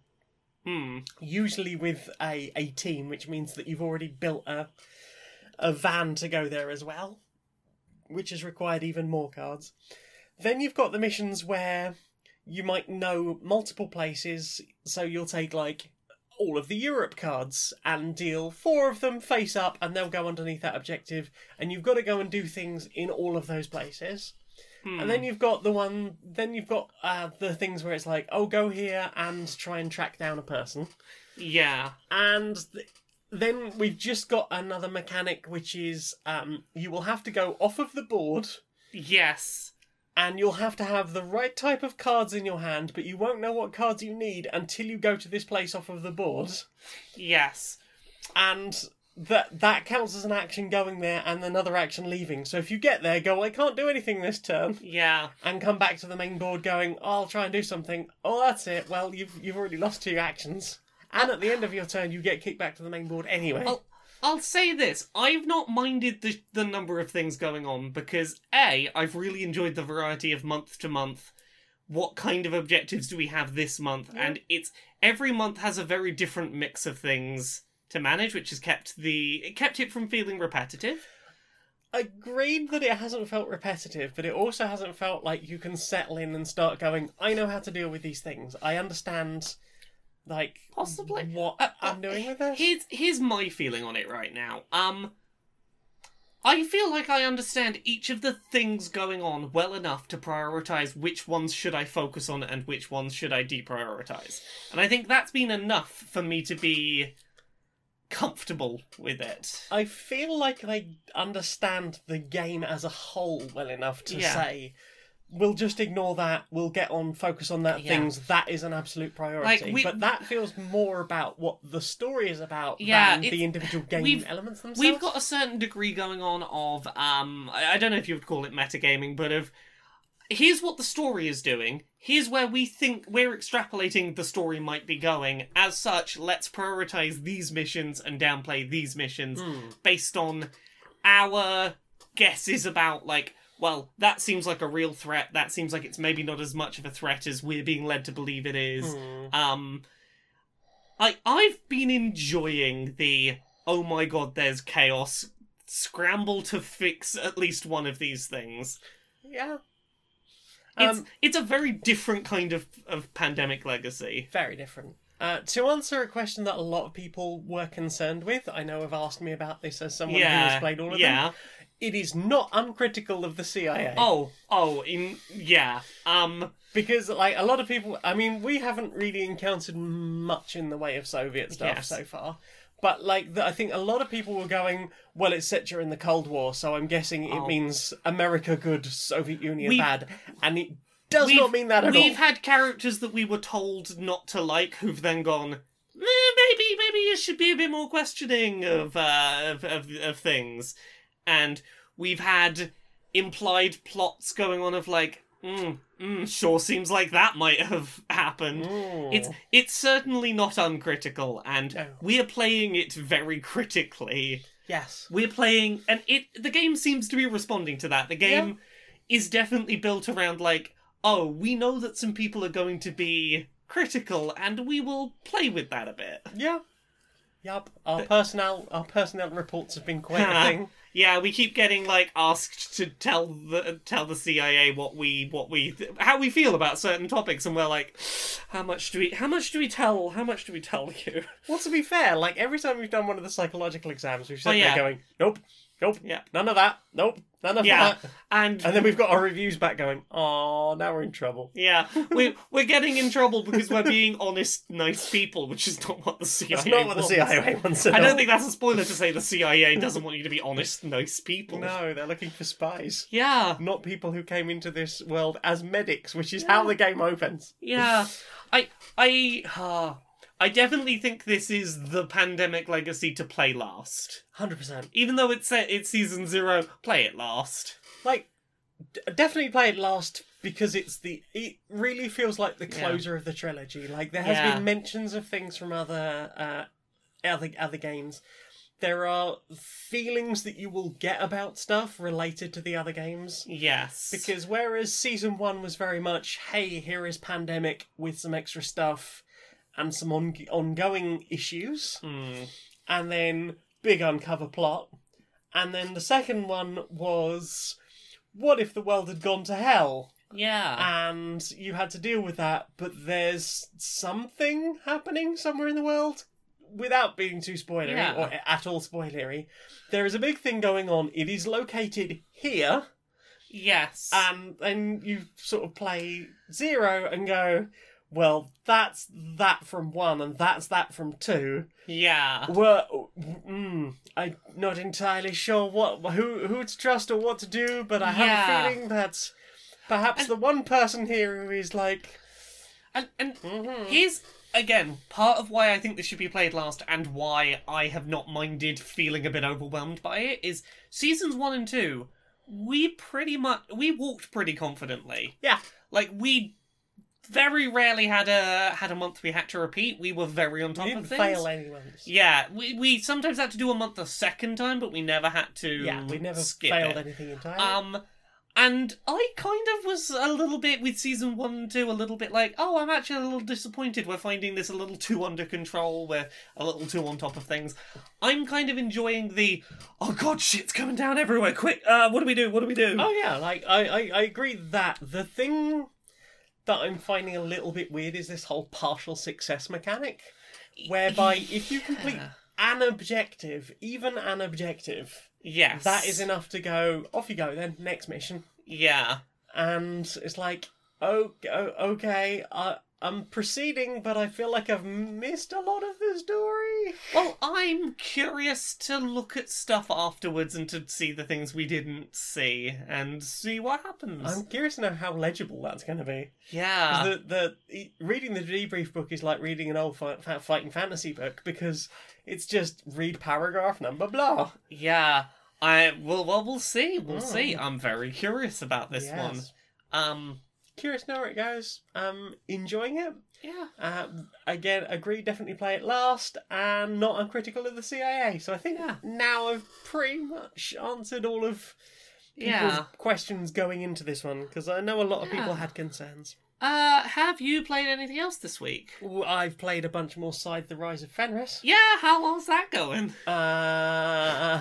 Hmm. Usually with a, a team, which means that you've already built a a van to go there as well. which has required even more cards. Then you've got the missions where you might know multiple places, so you'll take like all of the Europe cards and deal four of them face up, and they'll go underneath that objective, and you've got to go and do things in all of those places. And then you've got the one, then you've got uh, the things where it's like, oh, go here and try and track down a person. Yeah. And th- then we've just got another mechanic, which is um, you will have to go off of the board Yes. and you'll have to have the right type of cards in your hand, but you won't know what cards you need until you go to this place off of the board. Yes. And that that counts as an action going there and another action leaving. So if you get there, go, I can't do anything this turn, Yeah. and come back to the main board going, oh, I'll try and do something. Oh, that's it. Well, you've you've already lost two actions. And at the end of your turn, you get kicked back to the main board anyway. I'll, I'll say this: I've not minded the the number of things going on because a I've really enjoyed the variety of month to month. What kind of objectives do we have this month? And it's every month has a very different mix of things to manage, which has kept the it kept it from feeling repetitive. agreed that it hasn't felt repetitive, but it also hasn't felt like you can settle in and start going, I know how to deal with these things. I understand, like, Possibly. what Uh, I'm doing with this. Here's here's my feeling on it right now. Um I feel like I understand each of the things going on well enough to prioritize which ones should I focus on and which ones should I deprioritize. And I think that's been enough for me to be comfortable with it. I feel like I understand the game as a whole well enough to Yeah. say, we'll just ignore that, we'll get on, focus on that Yeah. things, that is an absolute priority. Like, we- but that feels more about what the story is about Yeah, than it's- the individual game we've- elements themselves. We've got a certain degree going on of um I I don't know if you would call it metagaming, but of here's what the story is doing. Here's where we think we're extrapolating the story might be going. As such, let's prioritize these missions and downplay these missions Hmm. based on our guesses about like well, that seems like a real threat. That seems like it's maybe not as much of a threat as we're being led to believe it is. Hmm. Um, I I've been enjoying the oh my god, there's chaos. Scramble to fix at least one of these things. Yeah. It's Um, it's a very different kind of of pandemic legacy. Very different. Uh, to answer a question that a lot of people were concerned with, I know have asked me about this as someone who has played all of yeah. them. It is not uncritical of the CIA. Oh, oh, in yeah. Um, Because, like, a lot of people, I mean, we haven't really encountered much in the way of Soviet stuff Yes. so far. But, like, the, I think a lot of people were going, well, it's set during the Cold War, so I'm guessing it Oh. means America good, Soviet Union We've- bad. And it does not mean that at all. we've all. had characters that we were told not to like who've then gone. "Eh, maybe, maybe you should be a bit more questioning of uh, of, of of things, and we've had implied plots going on of like, mm, mm, sure seems like that might have happened. Mm. It's it's certainly not uncritical, and No. we are playing it very critically. Yes. We're playing, and it the game seems to be responding to that. The game is definitely built around like, oh, we know that some people are going to be critical, and we will play with that a bit. Yeah. Yup. Our personnel our personnel reports have been quite a thing. Yeah, we keep getting like asked to tell the tell the CIA what we what we how we feel about certain topics, and we're like, how much do we how much do we tell how much do we tell you? Well, to be fair, like every time we've done one of the psychological exams, we've oh, sat Oh, yeah. there going, "Nope, nope, Yeah. none of that, nope, none of Yeah, that," and and then we've got our reviews back going, "Oh, now we're in trouble." Yeah, we we're getting in trouble because we're being honest, nice people, which is not what the CIA. That's not what the. CIA wants. At I all. don't think that's a spoiler to say the CIA doesn't want you to be honest, nice people. No, they're looking for spies, Yeah, not people who came into this world as medics, which is how the game opens. yeah. I I uh, I definitely think this is the pandemic legacy to play last. Hundred percent. Even though it's set it's season zero, play it last. Like, d- definitely play it last because it's the. It really feels like the closer of the trilogy. Like there has Yeah. been mentions of things from other uh, other other games. There are feelings that you will get about stuff related to the other games. Yes, Because whereas season one was very much, hey, here is pandemic with some extra stuff and some on- ongoing issues, Hmm. and then big uncover plot, and then the second one was what if the world had gone to hell Yeah. and you had to deal with that, but there's something happening somewhere in the world? Without being too spoilery Yeah. or at all spoilery, there is a big thing going on. It is located here, yes. and then you sort of play zero and go, well, that's that from one, and that's that from two. yeah. Well, mm, I'm not entirely sure what who who to trust or what to do, but I have a feeling that perhaps the one person here who is like, And and mhm. here's again part of why I think this should be played last and why I have not minded feeling a bit overwhelmed by it is seasons one and two. We pretty much we walked pretty confidently. yeah, Like we very rarely had a had a month we had to repeat. We were very on top of didn't things. fail anyone. Yeah, we we sometimes had to do a month a second time, but we never had to. Yeah, we never skip failed it. anything entirely. Um, and I kind of was a little bit with season one and two, a little bit like, oh, I'm actually a little disappointed. We're finding this a little too under control. We're a little too on top of things. I'm kind of enjoying the, oh god, shit's coming down everywhere. Quick, uh, what do we do? What do we do? oh yeah, like I, I I agree that the thing that I'm finding a little bit weird is this whole partial success mechanic, whereby if you complete Yeah. an objective, even an objective, yes, that is enough to go off you go then next mission. Yeah, and it's like oh, oh okay I, i'm proceeding but i feel like i've missed a lot of the story Well, I'm curious to look at stuff afterwards and to see the things we didn't see and see what happens. i'm curious to know how legible that's going to be Yeah. the, the reading the debrief book is like reading an old fighting fantasy book because it's just read paragraph number blah Yeah. I well well we'll see. We'll Mm. see. I'm very curious about this Yes. one. Um curious to know where it goes um enjoying it yeah. Uh, again, agree, definitely play it last, and not uncritical of the CIA. So I think Yeah. now I've pretty much answered all of people's Yeah. questions going into this one, because I know a lot of people Yeah. had concerns. Uh have you played anything else this week? I've played a bunch more Side the Rise of Fenris. Yeah, how long's that going? Uh,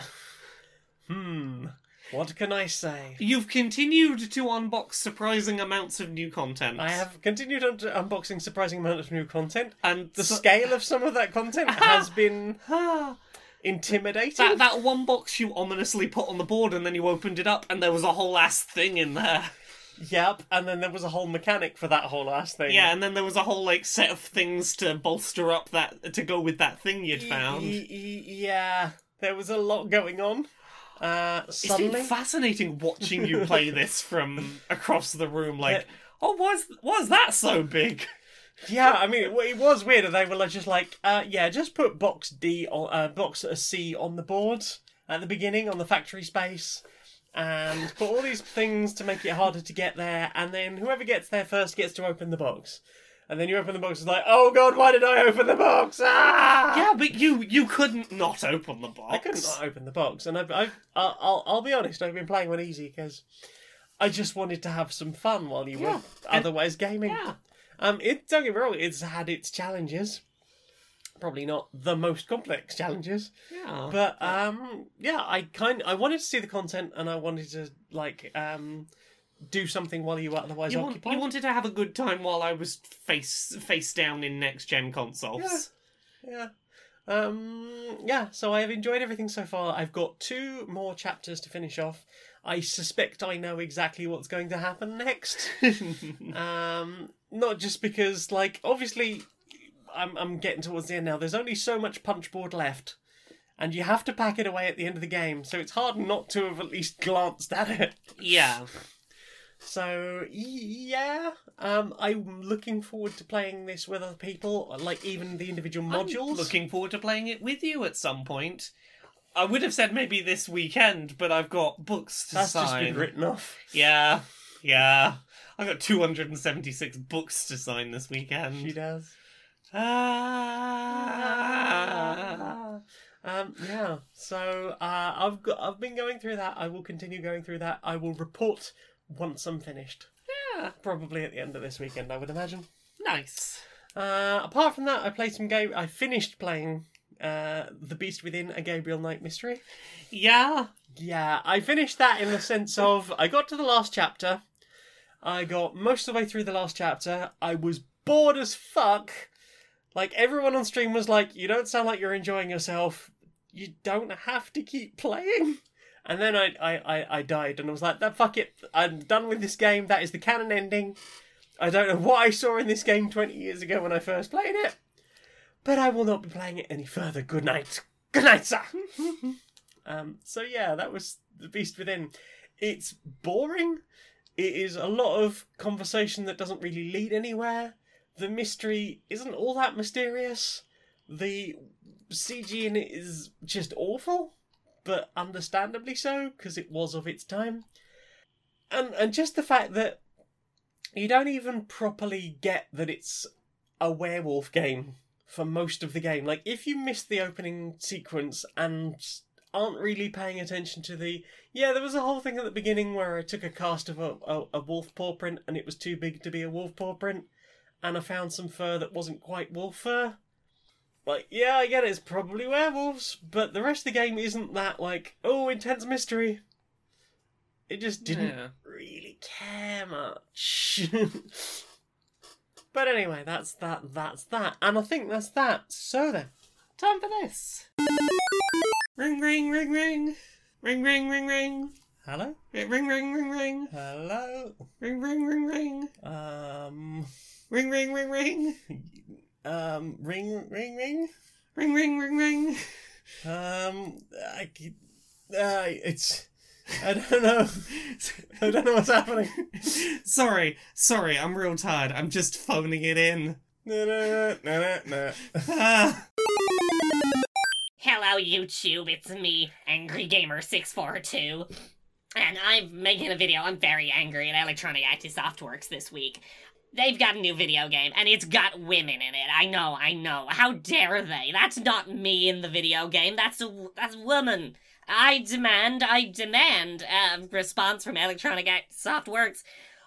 hmm, what can I say? You've continued to unbox surprising amounts of new content. I have continued on to unboxing surprising amounts of new content. and The so- scale of some of that content has been intimidating. that that one box you ominously put on the board and then you opened it up and there was a whole ass thing in there. Yep, and then there was a whole mechanic for that whole ass thing. Yeah, and then there was a whole like set of things to bolster up that to go with that thing you'd found. y- y- yeah, there was a lot going on. Uh, It's suddenly, been fascinating watching you play this from across the room. Like, oh, why's why's that so big? yeah, I mean, it, it was weird. and They were just like, uh, yeah, just put box D on uh, box C on the board at the beginning on the factory space, and put all these things to make it harder to get there. And then whoever gets there first gets to open the box. And then you open the box, it's like, oh god, why did I open the box? Ah! Yeah, but you you couldn't not open the box. I couldn't not open the box, and I've, I've I'll, I'll, I'll be honest, I've been playing one easy because I just wanted to have some fun while you Yeah, were otherwise gaming. Yeah, Um, it don't get me wrong, it's had its challenges. Probably not the most complex challenges, yeah. but um, yeah, I kind I wanted to see the content, and I wanted to like um do something while you were otherwise you, want, occupied. you wanted to have a good time while I was face face down in next gen consoles. Yeah. Um, yeah, so I have enjoyed everything so far. I've got two more chapters to finish off. I suspect I know exactly what's going to happen next. um, not just because, like, obviously, I'm, I'm getting towards the end now. There's only so much punchboard left, and you have to pack it away at the end of the game, so it's hard not to have at least glanced at it. yeah. So yeah, um, I'm looking forward to playing this with other people, like even the individual I'm modules. looking forward to playing it with you at some point. I would have said maybe this weekend, but I've got books to sign. That's sign. just been written off. Yeah, yeah. I've got 276 books to sign this weekend. She does. Ah. Um, yeah. So uh, I've got. I've been going through that. I will continue going through that. I will report once I'm finished. Yeah, Probably at the end of this weekend, I would imagine. nice. Uh, apart from that, I played some game. I finished playing uh, The Beast Within: A Gabriel Knight Mystery. Yeah. Yeah, I finished that in the sense of I got to the last chapter. I got most of the way through the last chapter. I was bored as fuck. Like everyone on stream was like, "You don't sound like you're enjoying yourself. You don't have to keep playing." And then I, I, I, I died, and I was like, "That fuck it. I'm done with this game. That is the canon ending." I don't know what I saw in this game 20 years ago when I first played it, but I will not be playing it any further. Good night. Good night, sir. um, so yeah, that was The Beast Within. It's boring. It is a lot of conversation that doesn't really lead anywhere. The mystery isn't all that mysterious. The CG in it is just awful, but understandably so, because it was of its time. And and just the fact that you don't even properly get that it's a werewolf game for most of the game. Like, if you miss the opening sequence and aren't really paying attention to the. Yeah, there was a whole thing at the beginning where I took a cast of a, a, a wolf paw print and it was too big to be a wolf paw print, and I found some fur that wasn't quite wolf fur. Like, yeah, I get it, it's probably werewolves, but the rest of the game isn't that, like, oh, intense mystery. It just didn't Yeah. really care much. but anyway, that's that, that's that. And I think that's that. So then. Time for this. Ring, ring, ring, ring. Ring, ring, ring, ring. Hello? Ring, ring, ring, ring, ring. Hello? Ring, ring, ring, ring. Um, Ring, ring, ring, ring. Um, ring, ring, ring? Ring, ring, ring, ring. Um, I, keep- uh, it's, I don't know. I don't know what's happening. sorry, sorry, I'm real tired. I'm just phoning it in. No, no, no, no, no. Hello, YouTube. It's me, Angry Gamer 642 and I'm making a video. I'm very angry at Electronic Arts Softworks this week. They've got a new video game, and it's got women in it. I know, I know. How dare they? That's not me in the video game. That's a that's a woman. I demand, I demand a response from Electronic Arts Softworks.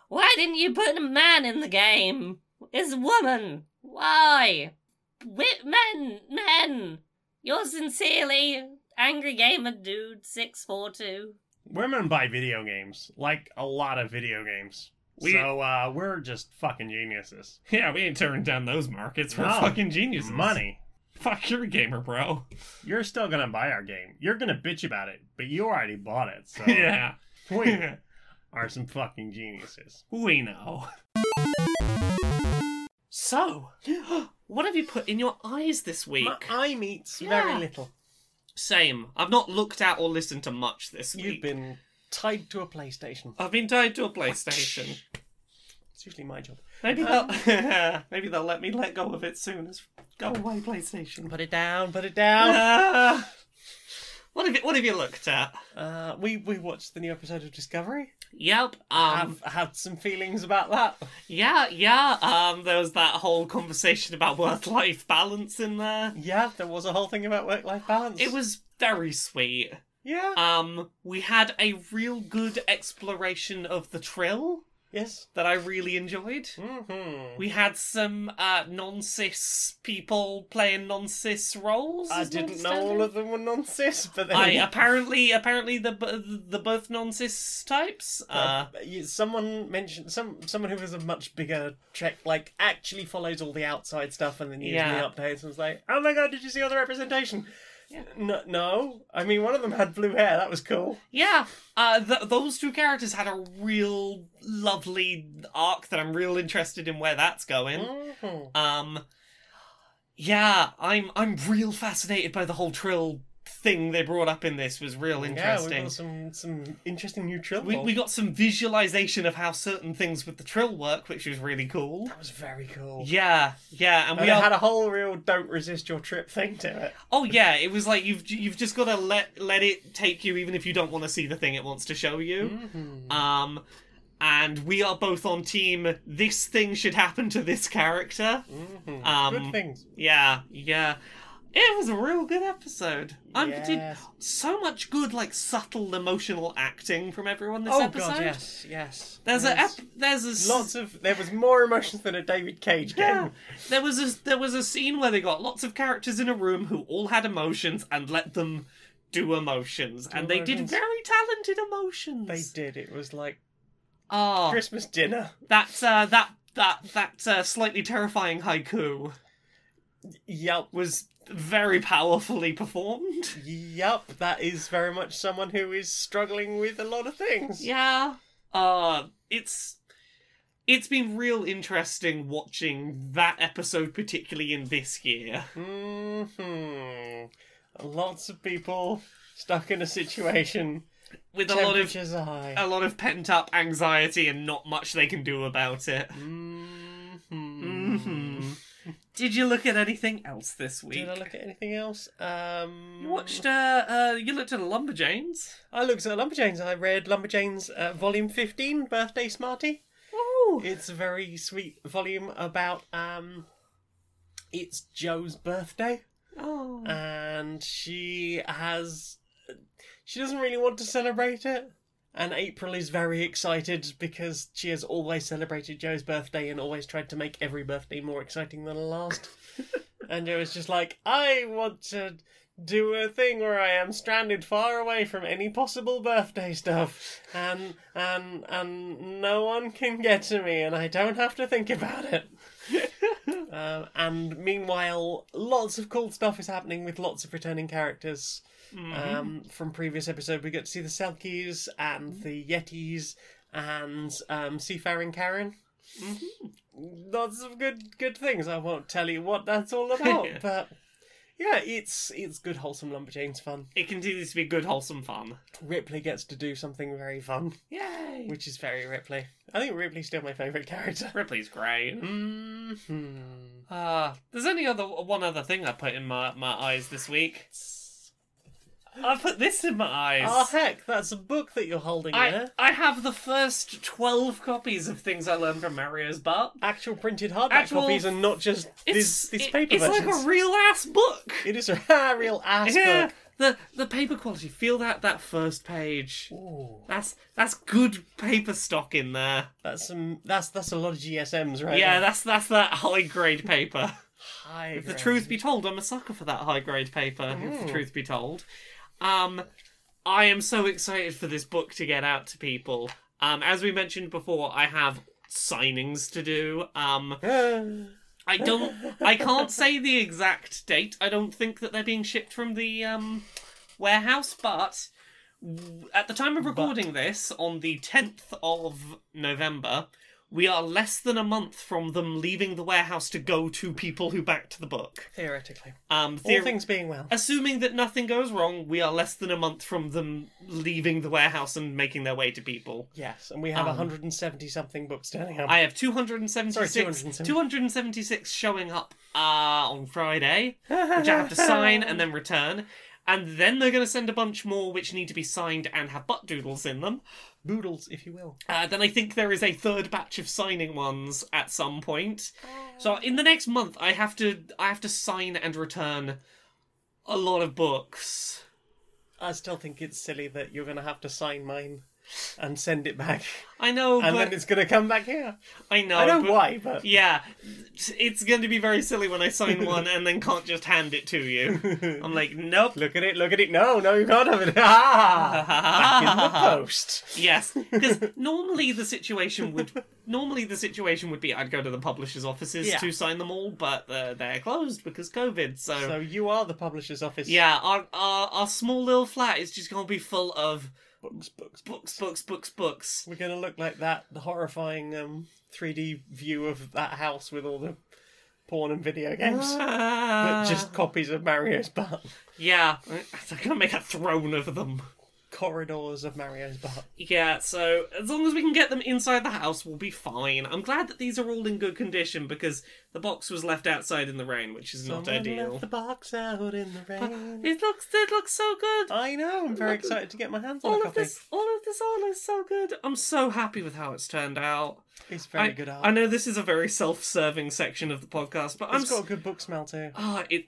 Why didn't you put a man in the game? It's woman. Why? Wi- men, men. Yours sincerely, Angry Gamer Dude six four two. Women buy video games, like a lot of video games. We- so uh, we're just fucking geniuses. Yeah, we ain't turning down those markets. We're No. fucking geniuses. Money. Fuck, you're a gamer, bro. You're still gonna buy our game. You're gonna bitch about it, but you already bought it. So yeah. we are some fucking geniuses. we know. So, what have you put in your eyes this week? My eye meets Yeah. very little. Same. I've not looked at or listened to much this week. You've been tied to a PlayStation. I've been tied to a PlayStation. It's usually my job. Maybe they'll maybe they'll let me let go of it soon. As go away, PlayStation. Put it down, put it down. Ah. what have you What have you looked at? Uh, we we watched the new episode of Discovery. Yep. Um. Have had some feelings about that. Yeah. Yeah. Um. There was that whole conversation about work life balance in there. Yeah, there was a whole thing about work life balance. It was very sweet. Yeah. Um. We had a real good exploration of the trill yes. that I really enjoyed. Mm-hmm. We had some uh, non-cis people playing non-cis roles. I didn't know all of them were non-cis, but then I apparently apparently the the both non-cis types. Uh, Uh, someone mentioned some someone who was a much bigger trek, like actually follows all the outside stuff and then usually Yeah. updates and was like, "Oh my god, did you see all the representation?" Yeah. No, no. I mean, one of them had blue hair. That was cool. yeah, uh, th- those two characters had a real lovely arc that I'm real interested in where that's going. Mhm. Um, yeah, I'm I'm real fascinated by the whole trill thing they brought up in this. Was real interesting. Yeah, we got some some interesting new trill. we, we got some visualization of how certain things with the trill work, which was really cool. that was very cool. Yeah, yeah, and And we are had a whole real "don't resist your trip" thing to it. Oh yeah, it was like you've you've just got to let let it take you, even if you don't want to see the thing it wants to show you. Mm-hmm. Um, and we are both on team. This thing should happen to this character. Mhm. Um, Good things. Yeah, yeah. It was a real good episode. I'm Yes. so much good, like subtle emotional acting from everyone this Oh episode. god, yes, yes. There's a Yes. ep- there's a lots of there was more emotions than a David Cage game. Yeah. There was a there was a scene where they got lots of characters in a room who all had emotions and let them do emotions, and they did very talented emotions. They did. It was like Oh, Christmas dinner. That's uh, that that that uh, slightly terrifying haiku Yup. was very powerfully performed. Yup. That is very much someone who is struggling with a lot of things. Yeah. Uh it's it's been real interesting watching that episode particularly in this year. hmm Lots of people stuck in a situation. With a lot of high. a lot of pent up anxiety and not much they can do about it. Mhm. Did you look at anything else this week? Did I look at anything else? Um, You watched uh uh you looked at Lumberjanes. I looked at Lumberjanes. I read Lumberjanes uh, Volume 15, Birthday Smarty. Oh It's a very sweet volume about um it's Jo's birthday Oh and she has she doesn't really want to celebrate it. And April is very excited because she has always celebrated Jo's birthday and always tried to make every birthday more exciting than the last. and Jo is just like, I want to do a thing where I am stranded far away from any possible birthday stuff, and and and no one can get to me, and I don't have to think about it. um, and meanwhile, lots of cool stuff is happening with lots of returning characters. Um, from previous episode, we get to see the Selkies and the Yetis and um, Seafaring Karen. Lots of good good things. I won't tell you what that's all about, Yeah. but yeah, it's it's good wholesome lumberjanes fun. It continues to be good wholesome fun. Ripley gets to do something very fun, Yay! which is very Ripley. I think Ripley's still my favourite character. Ripley's great. hmm Uh, there's only other one other thing I put in my, my eyes this week. I put this in my eyes. Oh heck, that's a book that you're holding I, there. I have the first 12 copies of things I learned from Mario's butt. Actual printed hardback Actual- copies and not just this this it- paper it's like a real ass book. It is a real ass yeah, book. the the paper quality. Feel that that first page. Ooh, That's that's good paper stock in there. that's some. That's that's a lot of GSMs, right? yeah, there. that's that's that high grade paper. High If the truth be told, I'm a sucker for that high grade paper. If the Mm. truth be told, um, I am so excited for this book to get out to people. Um, as we mentioned before, I have signings to do. Um, I don't. I can't say the exact date. I don't think that they're being shipped from the um, warehouse, but at the time of recording this, on the tenth of November, we are less than a month from them leaving the warehouse to go to people who backed the book. Theoretically, Um, all things being well. assuming that nothing goes wrong, we are less than a month from them leaving the warehouse and making their way to people. Yes, and we have Um, 170 something books turning up. I have 276, Sorry, 270. 276 showing up uh, on Friday, which I have to sign and then return. And then they're going to send a bunch more which need to be signed and have butt doodles in them. Boodles, if you will. Uh, then I think there is a third batch of signing ones at some point. So in the next month, I have to I have to sign and return a lot of books. I still think it's silly that you're going to have to sign mine and send it back, I know, and but then it's going to come back here. I know. I know but- why, but Yeah, it's going to be very silly when I sign one and then can't just hand it to you. I'm like, nope. look at it, look at it. No, no, you can't have it. Ah, back in the post. Yes, because normally the situation would normally the situation would be I'd go to the publishers' offices Yeah. to sign them all, but uh, they're closed because COVID. So, So you are the publisher's office. yeah, our, our our small little flat is just going to be full of books, books, books, books, books, books. We're going to look like that the horrifying um, 3D view of that house with all the porn and video games. Ah. but just copies of Mario's butt. yeah, I'm gonna make a throne of them. Corridors of Mario's butt. Yeah, so as long as we can get them inside the house, we'll be fine. I'm glad that these are all in good condition because the box was left outside in the rain, which is not ideal. left the box out in the rain. It looks it looks so good. I know. I'm very excited to get my hands on All of copy. this, all of this art looks so good. I'm so happy with how it's turned out. It's very I, good art. I know this is a very self-serving section of the podcast, but I'm got a good book smell too. ah, it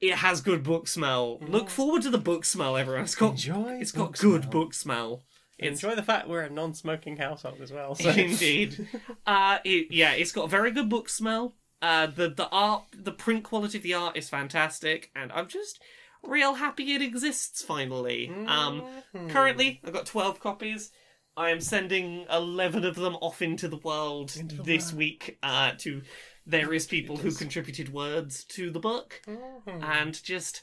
it has good book smell. Look forward to the book smell, everyone. It's got Enjoy it's got good smell. book smell. It's Enjoy the fact we're a non-smoking household as well. So. Indeed. Uh, it, yeah, it's got a very good book smell. Uh, the the art, the print quality of the art is fantastic, and I'm just real happy it exists finally. Um, Mhm. currently I've got twelve copies. I am sending eleven of them off into the world Into the this world. week uh, to various people who contributed words to the book, Mhm. and just.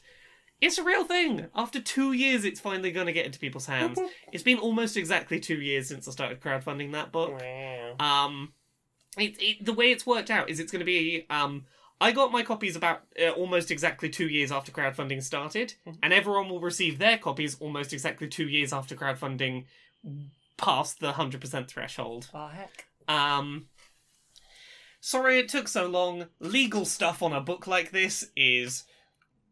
It's a real thing. After two years, it's finally going to get into people's hands. it's been almost exactly two years since I started crowdfunding that book. Wow. Um, it, it the way it's worked out is it's going to be um. I got my copies about uh, almost exactly two years after crowdfunding started, and everyone will receive their copies almost exactly two years after crowdfunding passed the hundred percent threshold. Oh heck. Um, sorry it took so long. Legal stuff on a book like this is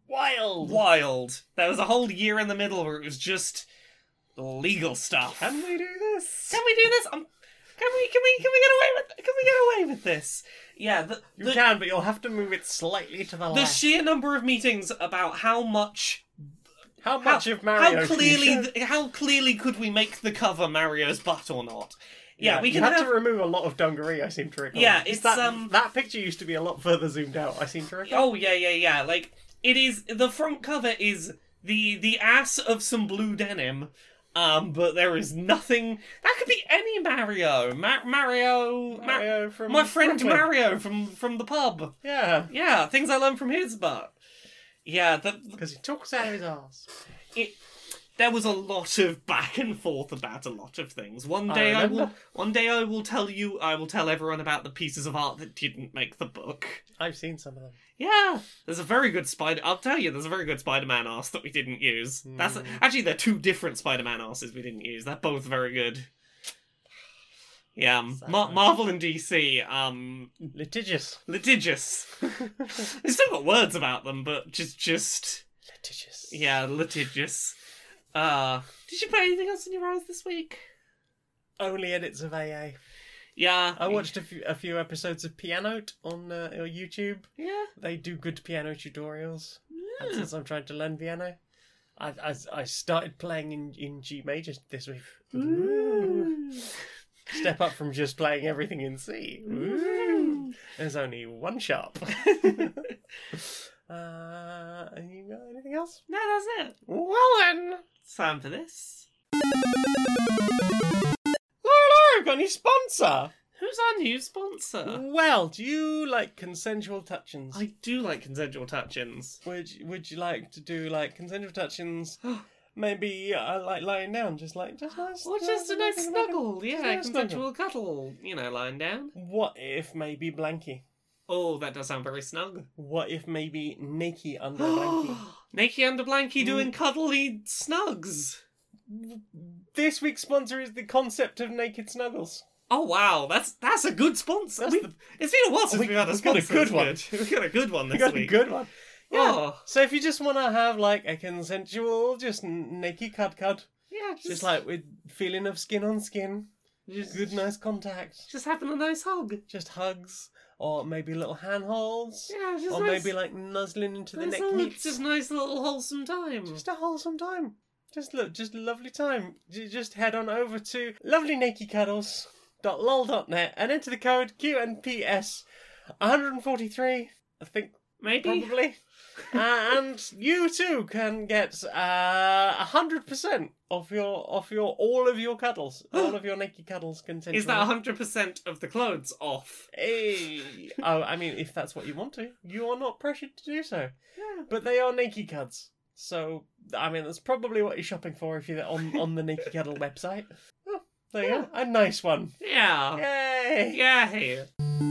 Wild. wild. There was a whole year in the middle where it was just legal stuff. Can we do this? Can we do this? Um, can we? Can we? Can we get away with? Can we get away with this? Yeah, the You the, can, but you'll have to move it slightly to the, the left. The sheer number of meetings about how much, how how, much of Mario? how clearly, th- how clearly could we make the cover Mario's butt or not? Yeah, we you can had have. to remove a lot of dungaree. I seem to recall. Yeah, it's, that, um, that picture used to be a lot further zoomed out. I seem to recall. Oh yeah, yeah, yeah. Like it is. The front cover is the the ass of some blue denim. Um, but there is nothing. That could be any Mario. Ma- Mario. Ma- Mario from my friend Brooklyn. Mario from from the pub. Yeah, Yeah, things I learned from his butt. Yeah, the, because he talks out of his ass. it, there was a lot of back and forth about a lot of things. One day I, will, one day I will tell you, I will tell everyone about the pieces of art that didn't make the book. I've seen some of them. Yeah, there's a very good spider. I'll tell you, there's a very good Spider-Man arse that we didn't use. That's Hmm. actually they're two different Spider-Man arses we didn't use. They're both very good. Yeah, um, Mar- Marvel and DC, um, Litigious. litigious. they still got words about them, but just, just, Litigious. yeah, litigious. Uh, did you play anything else in your eyes this week? Only edits of AA. Yeah, I watched a few, a few episodes of Piano on uh, YouTube. Yeah, They do good piano tutorials. And since I'm trying to learn piano, I I, I started playing in, in G major this week. Ooh. Step up from just playing everything in C. Ooh. There's only one sharp. uh, you got anything else? No, that's it. Well then, It's time for this. Laura, got any sponsor? Who's our new sponsor? Well, do you like consensual touchings? I do like consensual touch-ins. Would you- Would you like to do like consensual touchings? Maybe uh, like lying down, just like just nice. Or just a nice snuggle, yeah, consensual cuddle, you know, lying down. What if maybe blankie? Oh, that does sound very snug. What if maybe naked under a blankie? Naked under blankie doing Mm. cuddly snugs. this week's sponsor is the concept of naked snuggles. Oh wow, that's that's a good sponsor. That's We- the- It's been a while since We- we, had a we've got a sponsor. good It's one. We've got a good one We this got a week. good one. Yeah. Oh, So if you just want to have like a consensual, just n- naked cud cud, yeah, just, just like with feeling of skin on skin, just, good nice contact, just having a nice hug. just hugs, or maybe little handholds, Yeah, just or nice, maybe like nuzzling into the neck just nice little wholesome time. Just a wholesome time. Just look, just a lovely time. J- Just head on over to lovelynakedcuddles.lol.net and enter the code QNPS 143. I think Maybe. probably. And you too can get uh, a hundred percent of your of your all of your cuddles, all of your naked cuddles content. Is that hundred percent of the clothes off? Hey. Oh, I mean, if that's what you want to, you are not pressured to do so. Yeah. But they are naked cuds, so I mean, that's probably what you're shopping for if you're on on the naked cuddle website. Oh, there you go, a nice one. Yeah. Yay! Yeah.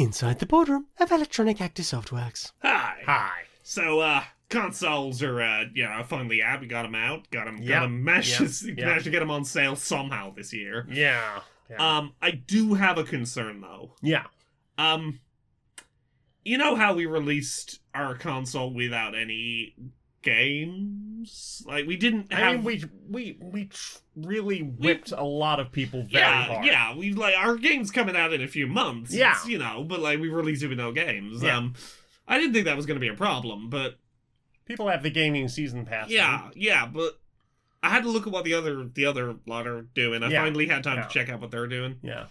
Hey. Inside the boardroom of Electronic Active Softworks. Hi. Hi. So, uh, consoles are, uh, you know, finally out. We got them out. Got them. Yeah. Got them. Managed, Yeah. to, Yeah. managed to get them on sale somehow this year. Yeah. Um, I do have a concern though. yeah. Um, you know how we released our console without any games? Like we didn't have. I mean, we we we tr- really whipped a lot of people very yeah, hard. yeah. We like our game's coming out in a few months. Yeah. you know, but like we released it with no games. Yeah. Um, I didn't think that was going to be a problem, but People have the gaming season pass. yeah, yeah, but I had to look at what the other the other lot are doing. I Yeah. finally had time Yeah. to check out what they're doing. Yeah.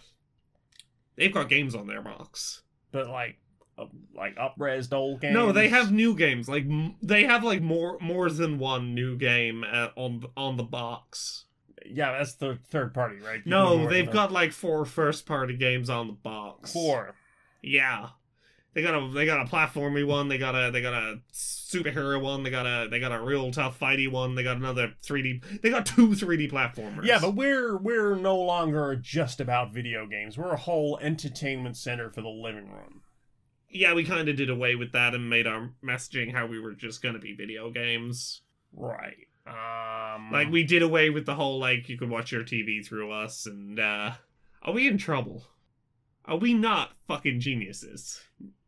They've got games on their box. But like, like up-resed old games. No, they have new games. Like m- they have like more more than one new game uh, on on the box. Yeah, that's the third party, right? People No, they've got like four first party games on the box. four. Yeah. They got a they got a platformy one, they got a they got a superhero one, they got a they got a real tough fighty one, they got another 3D they got two 3D platformers. Yeah, but we're we're no longer just about video games. We're a whole entertainment center for the living room. Yeah, we kind of did away with that and made our messaging how we were just going to be video games. Right. Um. Like we did away with the whole like you could watch your TV through us and uh are we in trouble? Are we not fucking geniuses?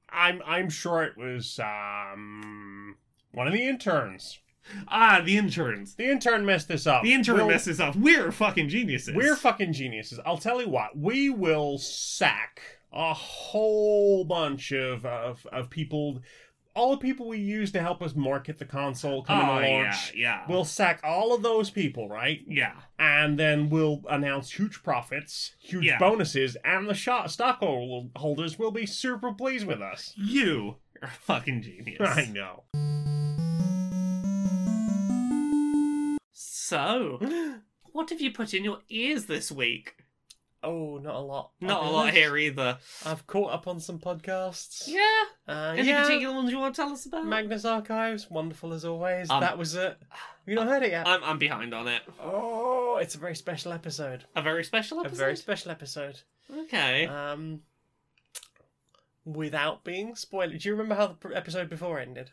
I'm I'm sure it was um one of the interns. Ah, the interns. The intern messed this up. The intern We'll- messes up. We're fucking geniuses. We're fucking geniuses. I'll tell you what. We will sack a whole bunch of of, of people. All the people we use to help us market the console coming oh, to yeah, launch. yeah. We'll sack all of those people, right? yeah. and then we'll announce huge profits, huge Yeah. bonuses, and the shot stockholders will be super pleased with us. You are a fucking genius. I know. So, what have you put in your ears this week? Oh, not a lot. Not a lot here either. I've caught up on some podcasts. Yeah. Uh, Any yeah. particular ones you want to tell us about? Magnus Archives, wonderful as always. Um, that was it. You not heard it yet? I'm I'm behind on it. oh, it's a very special episode. A very special episode. A very special episode. okay. Um, without being spoiled, do you remember how the episode before ended?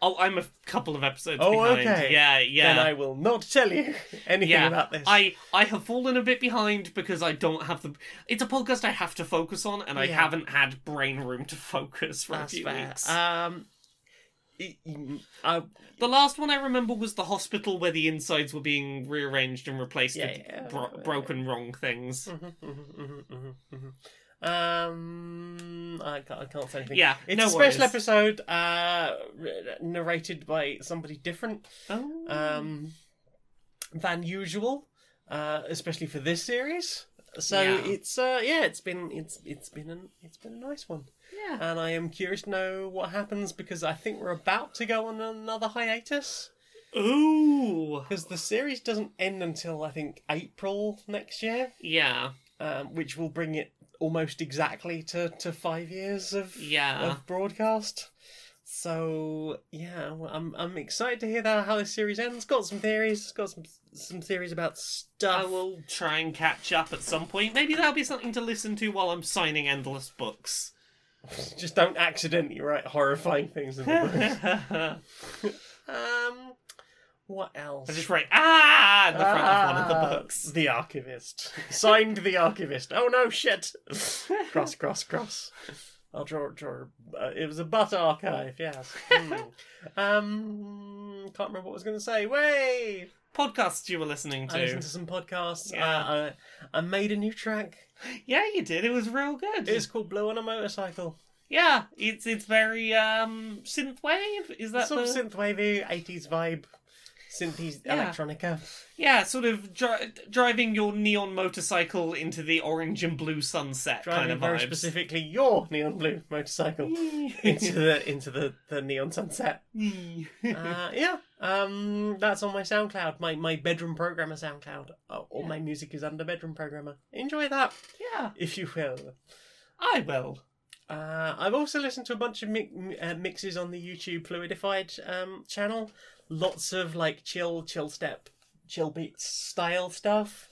Oh, I'm a couple of episodes Oh, behind. okay. Yeah, yeah. Then I will not tell you anything yeah, about this. I I have fallen a bit behind because I don't have the. It's a podcast I have to focus on, and I haven't had brain room to focus for That's a few fair. weeks. Um, y- I, the last one I remember was the hospital where the insides were being rearranged and replaced Yeah, with yeah, bro- yeah. broken wrong things. Mhm, mhm, mhm, mhm, mhm. Um, I can't, I can't say anything. Yeah, It's no a special worries. episode, uh, narrated by somebody different Oh. um, than usual, uh, especially for this series. So Yeah. it's uh, yeah, it's been it's it's been an it's been a nice one, yeah. and I am curious to know what happens because I think we're about to go on another hiatus Ooh. because the series doesn't end until I think April next year, Yeah. um, which will bring it almost exactly to, to five years of Yeah. of broadcast. So yeah, I'm I'm excited to hear that how this series ends. Got some theories. Got some some theories about stuff. I will try and catch up at some point. Maybe that'll be something to listen to while I'm signing endless books. Just don't accidentally write horrifying things in the book. um, what else? I just write ah in the front of one of the Ah, books. The archivist. Signed the archivist. Oh no, shit. cross, cross, cross. I'll draw, draw. Uh, it was a butt archive, yes. Hmm. um, can't remember what I was going to say. Way! Podcasts you were listening to. I to. listened to some podcasts. Yeah. Uh, I, I made a new track. Yeah, you did. It was real good. It's called Blue on a Motorcycle. Yeah, it's it's very um synthwave. Is that sort the... of synthwavy, 80s vibe, synthy Yeah. electronica. Yeah, sort of dri- driving your neon motorcycle into the orange and blue sunset Driving kind of very vibes. specifically your neon blue motorcycle into the into the, the neon sunset. uh, yeah, um, that's on my SoundCloud, my my bedroom programmer SoundCloud. Uh, all my music is under bedroom programmer. Enjoy that, yeah, if you will. I will. Uh, I've also listened to a bunch of mi- uh, mixes on the YouTube Fluidified um, channel. Lots of like chill, chill step, chill beat style stuff.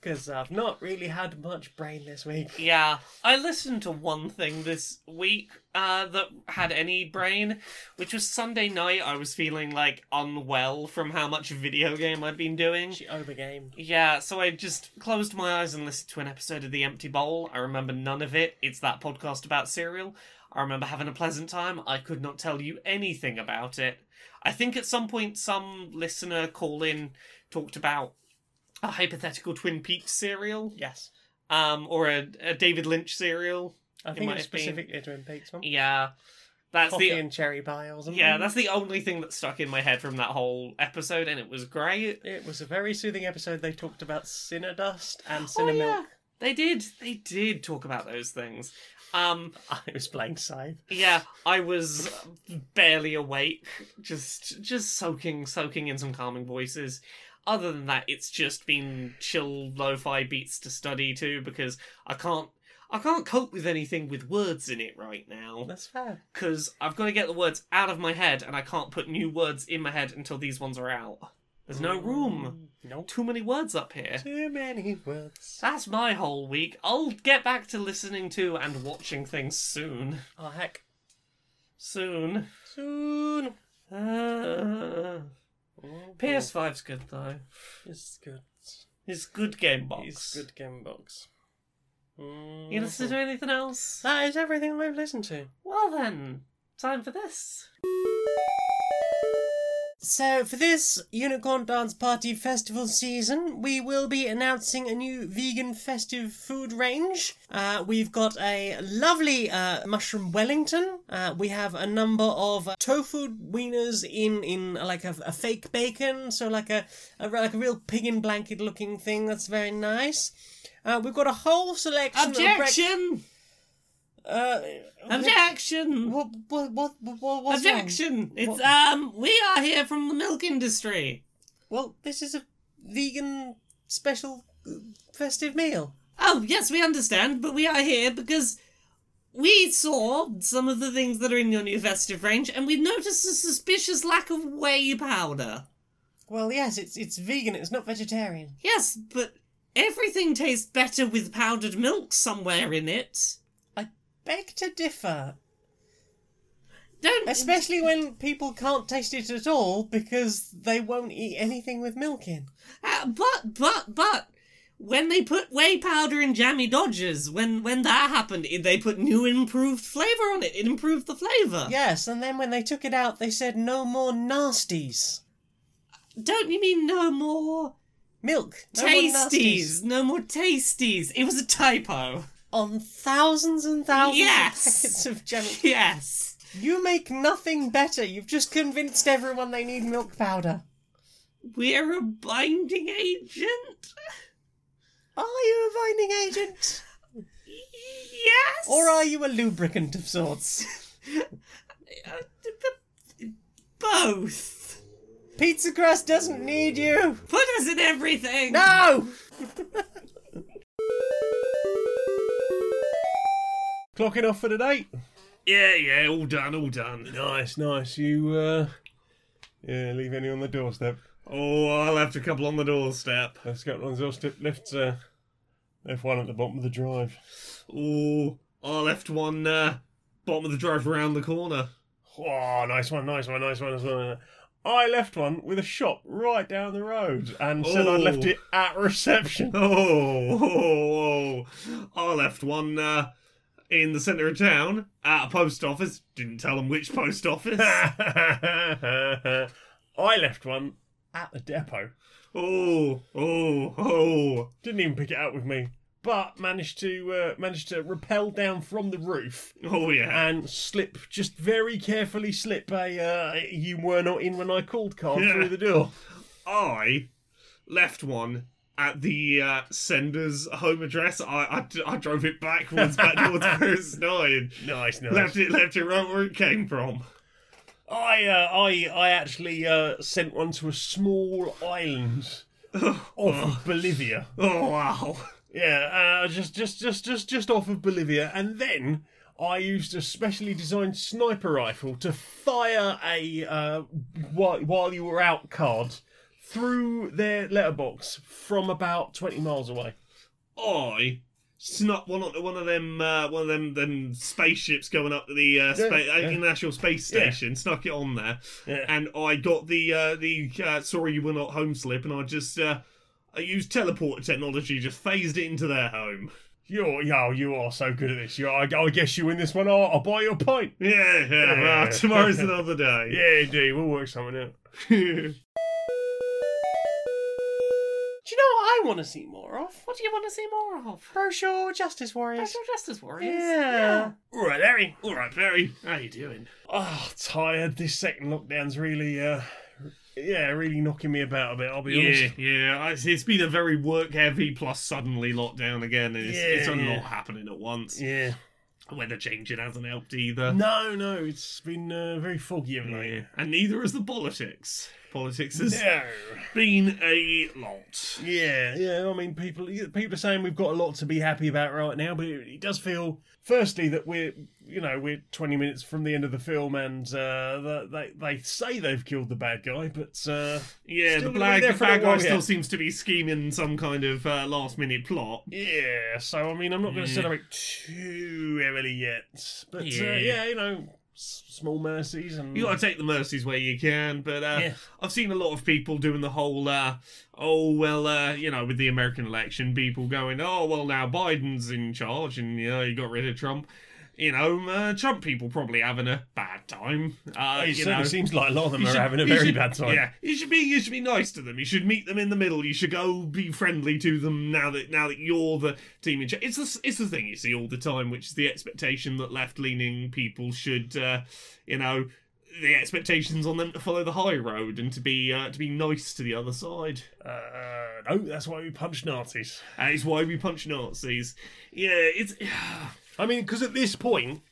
Because I've not really had much brain this week. Yeah, I listened to one thing this week uh, that had any brain, which was Sunday night. I was feeling like unwell from how much video game I'd been doing. She overgamed. Yeah, so I just closed my eyes and listened to an episode of The Empty Bowl. I remember none of it. It's that podcast about cereal. I remember having a pleasant time. I could not tell you anything about it. I think at some point some listener call in talked about a hypothetical Twin Peaks serial, Yes. um, or a, a David Lynch serial. I think it's been. specifically Twin Peaks one. Yeah. That's Coffee the and cherry pie or something. yeah, that's the only thing that stuck in my head from that whole episode, and it was great. It was a very soothing episode. They talked about cinna dust and Oh, yeah. They did. They did talk about those things. Um, I was playing Scythe. yeah, I was barely awake, just just soaking, soaking in some calming voices. Other than that, it's just been chill lo-fi beats to study to because I can't, I can't cope with anything with words in it right now That's fair. because I've got to get the words out of my head, and I can't put new words in my head until these ones are out. There's no room. Nope. Too many words up here. Too many words. That's my whole week. I'll get back to listening to and watching things soon. Oh heck. Soon. Soon. Uh, PS5's good though. It's good. It's good game box. It's good game box. You listen to anything else? That is everything I've listened to. Well then, time for this. So, for this Unicorn Dance Party Festival season, we will be announcing a new vegan festive food range. Uh, we've got a lovely uh, mushroom Wellington. Uh, we have a number of tofu wieners in in like a, a fake bacon, so like a, a like a real pig in blanket looking thing. That's very nice. Uh, we've got a whole selection. Objection! Uh, Objection! What? What? What? what what's wrong? Objection! It's What? um, we are here from the milk industry. Well, this is a vegan special uh, festive meal. Oh, yes, we understand, but we are here because we saw some of the things that are in your new festive range, and we noticed a suspicious lack of whey powder. Well, yes, it's it's vegan. It's not vegetarian. Yes, but everything tastes better with powdered milk somewhere in it. Beg to differ, Don't. especially when people can't taste it at all because they won't eat anything with milk in. Uh, but, but, but. When they put whey powder in Jammy Dodgers, when when that happened, they put new improved flavor on it. It improved the flavor. Yes, and then when they took it out, they said no more nasties. Don't you mean no more Milk. No more tasties? No more tasties. It was a typo. On thousands and thousands Yes. of packets of jelly. Yes. You make nothing better. You've just convinced everyone they need milk powder. We're a binding agent? Are you a binding agent? Yes. Or are you a lubricant of sorts? Both. Pizza crust doesn't need you. Put us in everything. No! Clocking off for the date. Yeah, yeah, all done, all done. Nice, nice. You, uh, yeah, leave any on the doorstep. Oh, I left a couple on the doorstep. Let's go on the doorstep. Left, uh, left one at the bottom of the drive. Oh, I left one uh, bottom of the drive around the corner. Oh, nice one, nice one, nice one, nice one. I left one with a shop right down the road and said I'd left Oh. it at reception. Oh, oh, oh. I left one uh, in the centre of town at a post office. Didn't tell them which post office. I left one at the depot. oh, oh, oh. Didn't even pick it up with me, but managed to uh, managed to rappel down from the roof Oh, yeah. and slip, just very carefully slip a uh, "you were not in when I called" card Yeah. through the door. I left one at the uh, sender's home address. I, I, I drove it backwards back towards where it's started. Nice, nice. Left it, left it right where it came from. I uh, I I actually uh, sent one to a small island off of Bolivia. Oh wow! Yeah, uh, just just just just just off of Bolivia, and then I used a specially designed sniper rifle to fire a uh, while while you were out card through their letterbox from about twenty miles away. I snuck one onto one of them, uh, one of them, them spaceships going up to the uh, spa- Yeah, yeah. International Space Yeah. Station. Snuck it on there, Yeah. and I got the uh, the uh, sorry you were not home slip, and I just uh, I used teleporter technology, just phased it into their home. You're yo, you are so good at this. You, I, I guess you win this one. I'll, I'll buy you a pint. Yeah, yeah. Well, Yeah. tomorrow's another day. Yeah, indeed, we'll work something out. I want to see more of? What do you want to see more of? Brochure Justice Warriors. Special Justice Warriors. Yeah. All right, Harry. All right, Barry, how you doing? Oh, tired. This second lockdown's really, uh, yeah, really knocking me about a bit. I'll be Yeah, honest. yeah. It's, it's been a very work heavy plus suddenly lockdown again. And it's, Yeah, it's a yeah. lot happening at once. Yeah. Weather changing hasn't helped either. No, no, it's been uh, very foggy of Yeah. And neither has the politics. Politics has No. been a lot. Yeah, yeah. I mean, people people are saying we've got a lot to be happy about right now, but it, it does feel, firstly, that we're you know we're twenty minutes from the end of the film, and uh, the- they they say they've killed the bad guy, but uh, Yeah, the gonna bad, the bad guy still seems to be scheming some kind of uh, last minute plot. yeah. So I mean, I'm not going to Yeah. celebrate too heavily yet, but Yeah. Uh, yeah, you know, small mercies and You gotta take the mercies where you can, but uh, Yeah. I've seen a lot of people doing the whole, uh, oh well, uh, you know, with the American election, people going, oh well, now Biden's in charge, and you know, you got rid of Trump. You know, uh, Trump people probably having a bad time. Uh, It you certainly know, seems like a lot of them You are should- having a very should- bad time. Yeah, you should be you should be nice to them. You should meet them in the middle. You should go be friendly to them now that now that you're the team in charge. It's the it's the thing you see all the time, which is the expectation that left leaning people should, uh, you know, the expectations on them to follow the high road and to be uh, to be nice to the other side. Uh, no, that's why we punch Nazis. That is why we punch Nazis. Yeah, it's I mean, because at this point,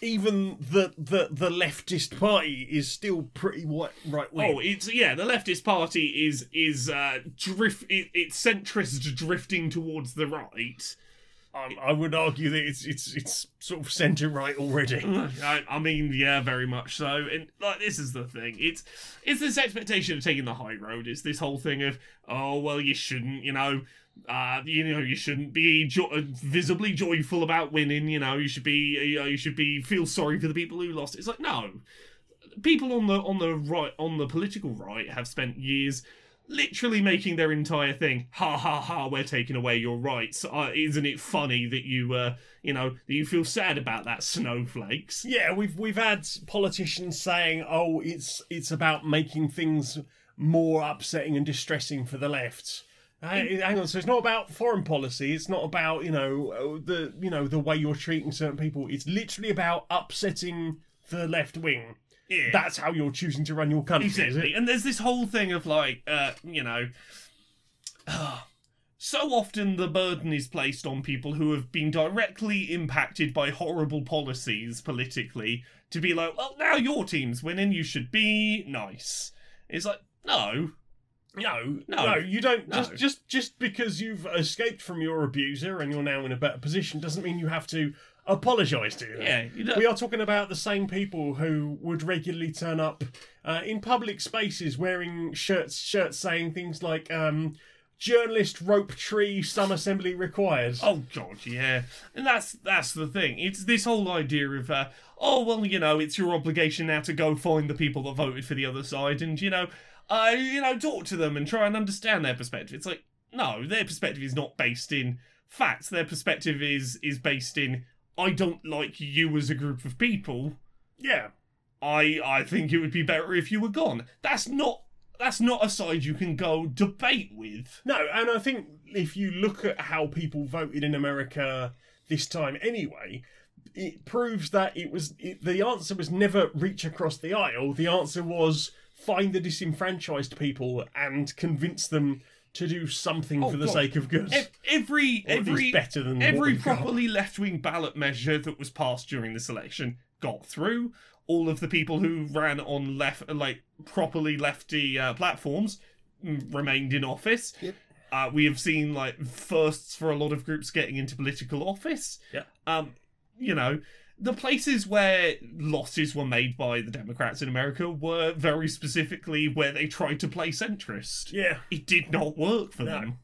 even the, the the leftist party is still pretty white, right wing. Oh, it's yeah. The leftist party is is uh, drift. It, it's centrist drifting towards the right. I, I would argue that it's it's it's sort of centre right already. I, I mean, yeah, very much so. And like, this is the thing. It's it's this expectation of taking the high road. It's this whole thing of, oh well, you shouldn't, you know, uh, you know, you shouldn't be jo- visibly joyful about winning. You know, you should be, you know, you should be feel sorry for the people who lost. It's like no, people on the on the right on the political right have spent years. Literally making their entire thing, ha ha ha! We're taking away your rights. Uh, isn't it funny that you, uh, you know, that you feel sad about that, snowflakes? Yeah, we've we've had politicians saying, "Oh, it's it's about making things more upsetting and distressing for the left." Hey, hang on, so it's not about foreign policy. It's not about you know the you know the way you're treating certain people. It's literally about upsetting the left wing. Yeah. That's how you're choosing to run your country, Exactly. it? And there's this whole thing of like, uh, you know, uh, so often the burden is placed on people who have been directly impacted by horrible policies politically to be like, well, now your team's winning, you should be nice. It's like, no. No, No. no, you don't. No. Just, just, just because you've escaped from your abuser and you're now in a better position doesn't mean you have to apologise to them. Yeah, you don't. We are talking about the same people who would regularly turn up uh, in public spaces wearing shirts, shirts saying things like um, "journalist rope tree, some assembly required." Oh god, yeah, and that's that's the thing. It's this whole idea of, uh, oh well, you know, it's your obligation now to go find the people that voted for the other side, and you know, uh, you know, talk to them and try and understand their perspective. It's like no, their perspective is not based in facts. Their perspective is is based in I don't like you as a group of people. yeah, I I think it would be better if you were gone. That's not that's not a side you can go debate with. no, and I think if you look at how people voted in America this time, anyway. It proves that it was it, the answer was never reach across the aisle. The answer was find the disenfranchised people and convince them to do something Oh, for the God. sake of good. Ev- Every Or every better than every properly left wing ballot measure that was passed during this election got through. All of the people who ran on left, like properly lefty uh, platforms, mm, remained in office. Yep. Uh, we have seen like firsts for a lot of groups getting into political office. Yeah. Um, you know, the places where losses were made by the Democrats in America were very specifically where they tried to play centrist. Yeah, It did not work for No. them.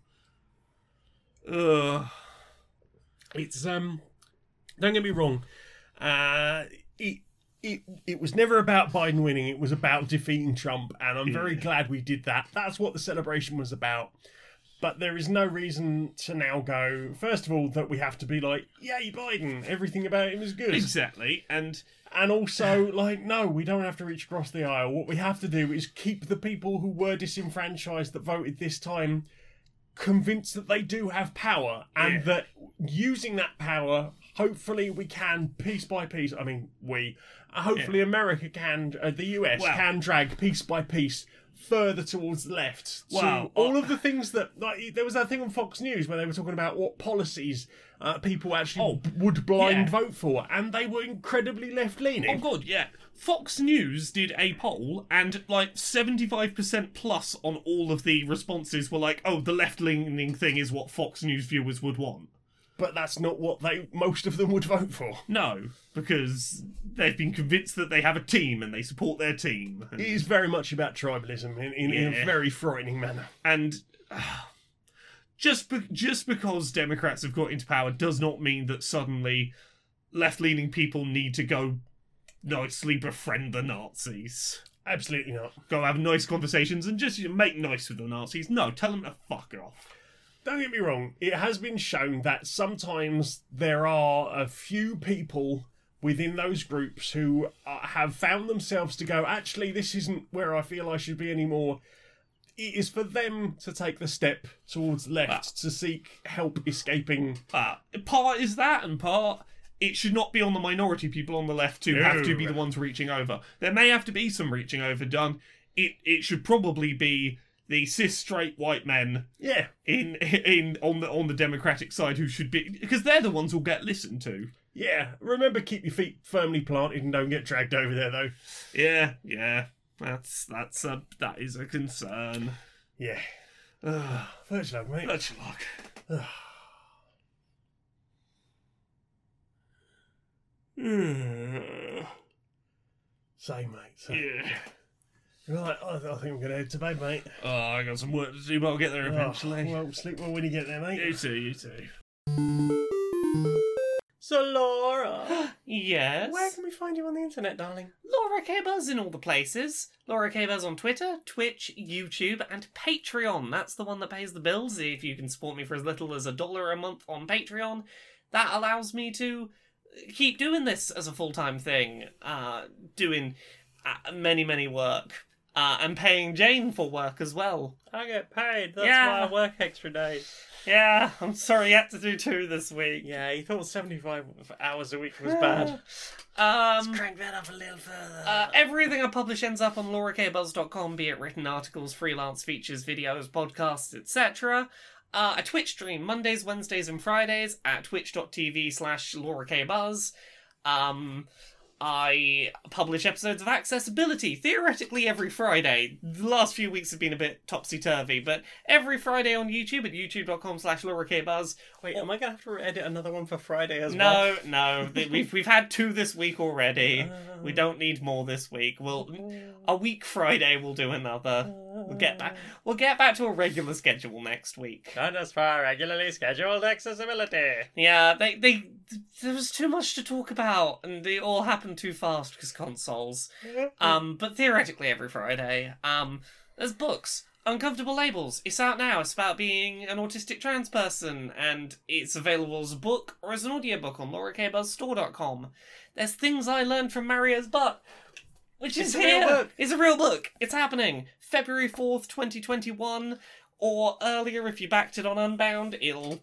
Ugh. it's um. Don't get me wrong. Uh, it it it was never about Biden winning. It was about defeating Trump, and I'm very glad we did that. That's what the celebration was about. But there is no reason to now go. First of all, that we have to be like, "Yay, Biden! Everything about him is good." Exactly, and And also, like, no, we don't have to reach across the aisle. What we have to do is keep the people who were disenfranchised that voted this time convinced that they do have power and Yeah. that using that power, hopefully we can piece by piece. I mean, we. Hopefully, America can, uh, the US Well- can drag piece by piece further towards the left. to all uh, of the things that like there was that thing on Fox News where they were talking about what policies uh, people actually Oh, b- would blind yeah. vote for, and they were incredibly left leaning. Oh god, yeah. Fox News did a poll, and like seventy-five percent plus on all of the responses were like, "Oh, the left-leaning thing is what Fox News viewers would want." But that's not what they most of them would vote for. No, because they've been convinced that they have a team and they support their team, It is very much about tribalism in, in, in a very frightening manner. and uh, just be- just because Democrats have got into power does not mean that suddenly left-leaning people need to go nicely befriend the Nazis. Absolutely not. go have nice conversations and just make nice with the Nazis. No, tell them to fuck off. Don't get me wrong, it has been shown that sometimes there are a few people within those groups who uh, have found themselves to go, actually, this isn't where I feel I should be anymore. It is for them to take the step towards left Wow. to seek help escaping. Uh, part is that, and part it should not be on the minority people on the left to have to be the ones reaching over. There may have to be some reaching over done. It it should probably be the cis straight white men Yeah, in in on the on the Democratic side who should be because they're the ones who'll get listened to. yeah. Remember, keep your feet firmly planted and don't get dragged over there, though. Yeah, yeah. That's that's a that is a concern. Yeah. Ugh, Virgil, love, mate. Such luck. Say, mate. So, Yeah. Right, I, I think I'm going to head to bed, mate. Oh, I got some work to do, but I'll get there eventually. Oh, well, sleep well when you get there, mate. You too, you too. So, Laura, Yes. where can we find you on the internet, darling? Laura K Buzz in all the places. Laura K Buzz on Twitter, Twitch, YouTube, and Patreon. That's the one that pays the bills. If you can support me for as little as a dollar a month on Patreon, that allows me to keep doing this as a full time thing. Uh, doing uh, many, many work. Uh, and paying Jane for work as well. I get paid. That's Yeah. why I work extra days. Yeah, I'm sorry you had to do two this week. Yeah, he thought 75 hours a week was bad. Um, Crank that up a little further. Uh, everything I publish ends up on laurakbuzz.com, be it written articles, freelance features, videos, podcasts, etc. Uh, a Twitch stream Mondays, Wednesdays, and Fridays at twitch.tv slash laurakbuzz. Um, I publish episodes of Accessibility theoretically every Friday. The last few weeks have been a bit topsy turvy, but every Friday on YouTube at youtube.com slash laurakbuzz. Wait, am I going to have to edit another one for Friday as well? No, no, we've we've had two this week already. We uh. don't need more this week. We'll a week Friday we'll do another. We'll get back. We'll get back to a regular schedule next week. Join us for our regularly scheduled accessibility. Yeah, they they there was too much to talk about, and they all happened too fast because consoles. Um, but theoretically every Friday. Um, there's books. Uncomfortable Labels. It's out now. It's about being an autistic trans person, and it's available as a book or as an audiobook on laurakbuzzstore.com. There's Things I Learned from Mario's Butt, which is a here. book. It's a real book. It's happening. February 4th, 2021, or earlier if you backed it on Unbound, it'll.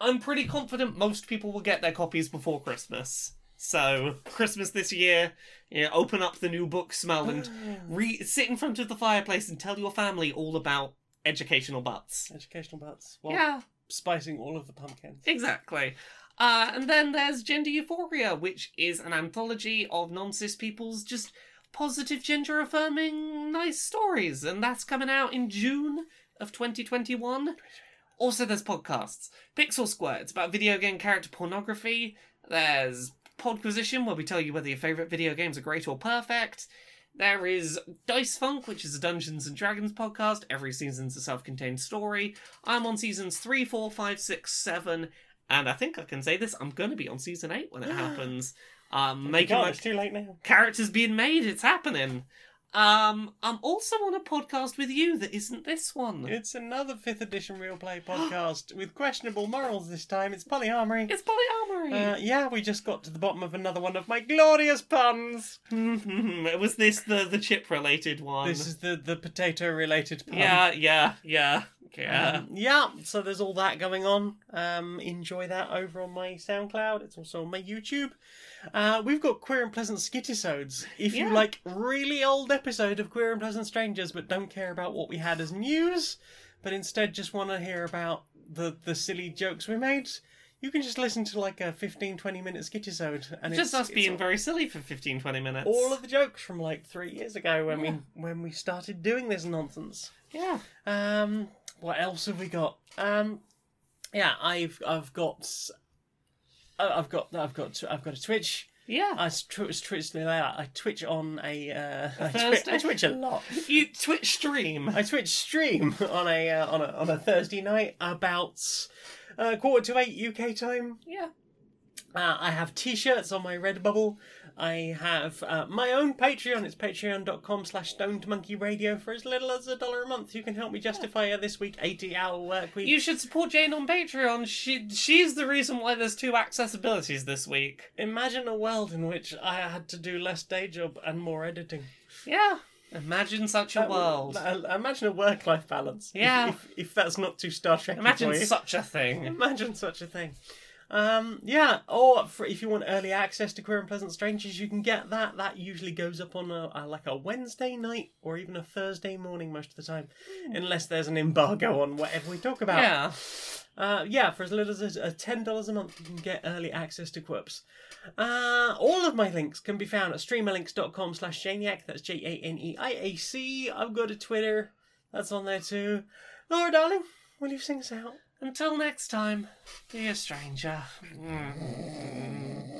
I'm pretty confident most people will get their copies before Christmas. So, Christmas this year, you know, open up the new book smell and re- sit in front of the fireplace and tell your family all about educational butts. Educational butts. Well, yeah, spicing all of the pumpkins. exactly. Uh, and then there's Gender Euphoria, which is an anthology of non cis people's just positive gender affirming nice stories, and that's coming out in June of 2021. Also, there's podcasts. Pixel Squirt, it's about video game character pornography. There's Podquisition, where we tell you whether your favourite video games are great or perfect. There is Dice Funk, which is a Dungeons and Dragons podcast. Every season's a self contained story. I'm on seasons 3, 4, 5, 6, 7, and I think I can say this I'm going to be on season 8 when it happens. Um, making God, my it's too late now. characters being made, it's happening. Um, I'm also on a podcast with you that isn't this one. It's another 5th edition Real Play podcast with questionable morals this time. It's polyamory. It's polyamory. Uh, yeah, we just got to the bottom of another one of my glorious puns. was this the the chip related one? This is the, the potato related pun. Yeah, yeah, yeah. Yeah. Um, yeah, so there's all that going on. Um, enjoy that over on my SoundCloud. It's also on my YouTube. Uh, we've got Queer and Pleasant Skitisodes. If you like really old episode of Queer and Pleasant Strangers but don't care about what we had as news, but instead just want to hear about the, the silly jokes we made, you can just listen to like a 15, 20 minute Skitisode. And Just it's, us it's being all- very silly for 15, 20 minutes. all of the jokes from like three years ago when we when we started doing this nonsense. Yeah. Um, what else have we got? Um, yeah, I've I've got uh, I've got I've got I've got a Twitch. Yeah. I twitch twitch I twitch on a uh, I, twi-? I twitch a lot. You Twitch stream. I Twitch stream on a uh, on a on a Thursday night about uh, quarter to eight UK time. Yeah. Uh, I have t-shirts on my Redbubble. I have uh, my own Patreon. It's patreon.com slash stoned monkey radio. For as little as a dollar a month, you can help me justify this week 80 hour work week. You should support Jane on Patreon. She she's the reason why there's two accessibilities this week. Imagine a world in which I had to do less day job and more editing. Yeah. Imagine such a That world. uh, Imagine a work life balance. Yeah. If, if, that's not too Star Trek Imagine such a thing. Imagine such a thing. Um, yeah, or for, if you want early access to Queer and Pleasant Strangers, you can get that. That usually goes up on a, a like a Wednesday night or even a Thursday morning most of the time, unless there's an embargo on whatever we talk about. Yeah. Uh, yeah, for as little as a ten dollars a month, you can get early access to Quirps. Uh, all of my links can be found at streamerlinks.com slash Janeiac. That's J A N E I A C. I've got a Twitter. That's on there too. Laura, darling, will you sing us out? Until next time, dear stranger. Mm.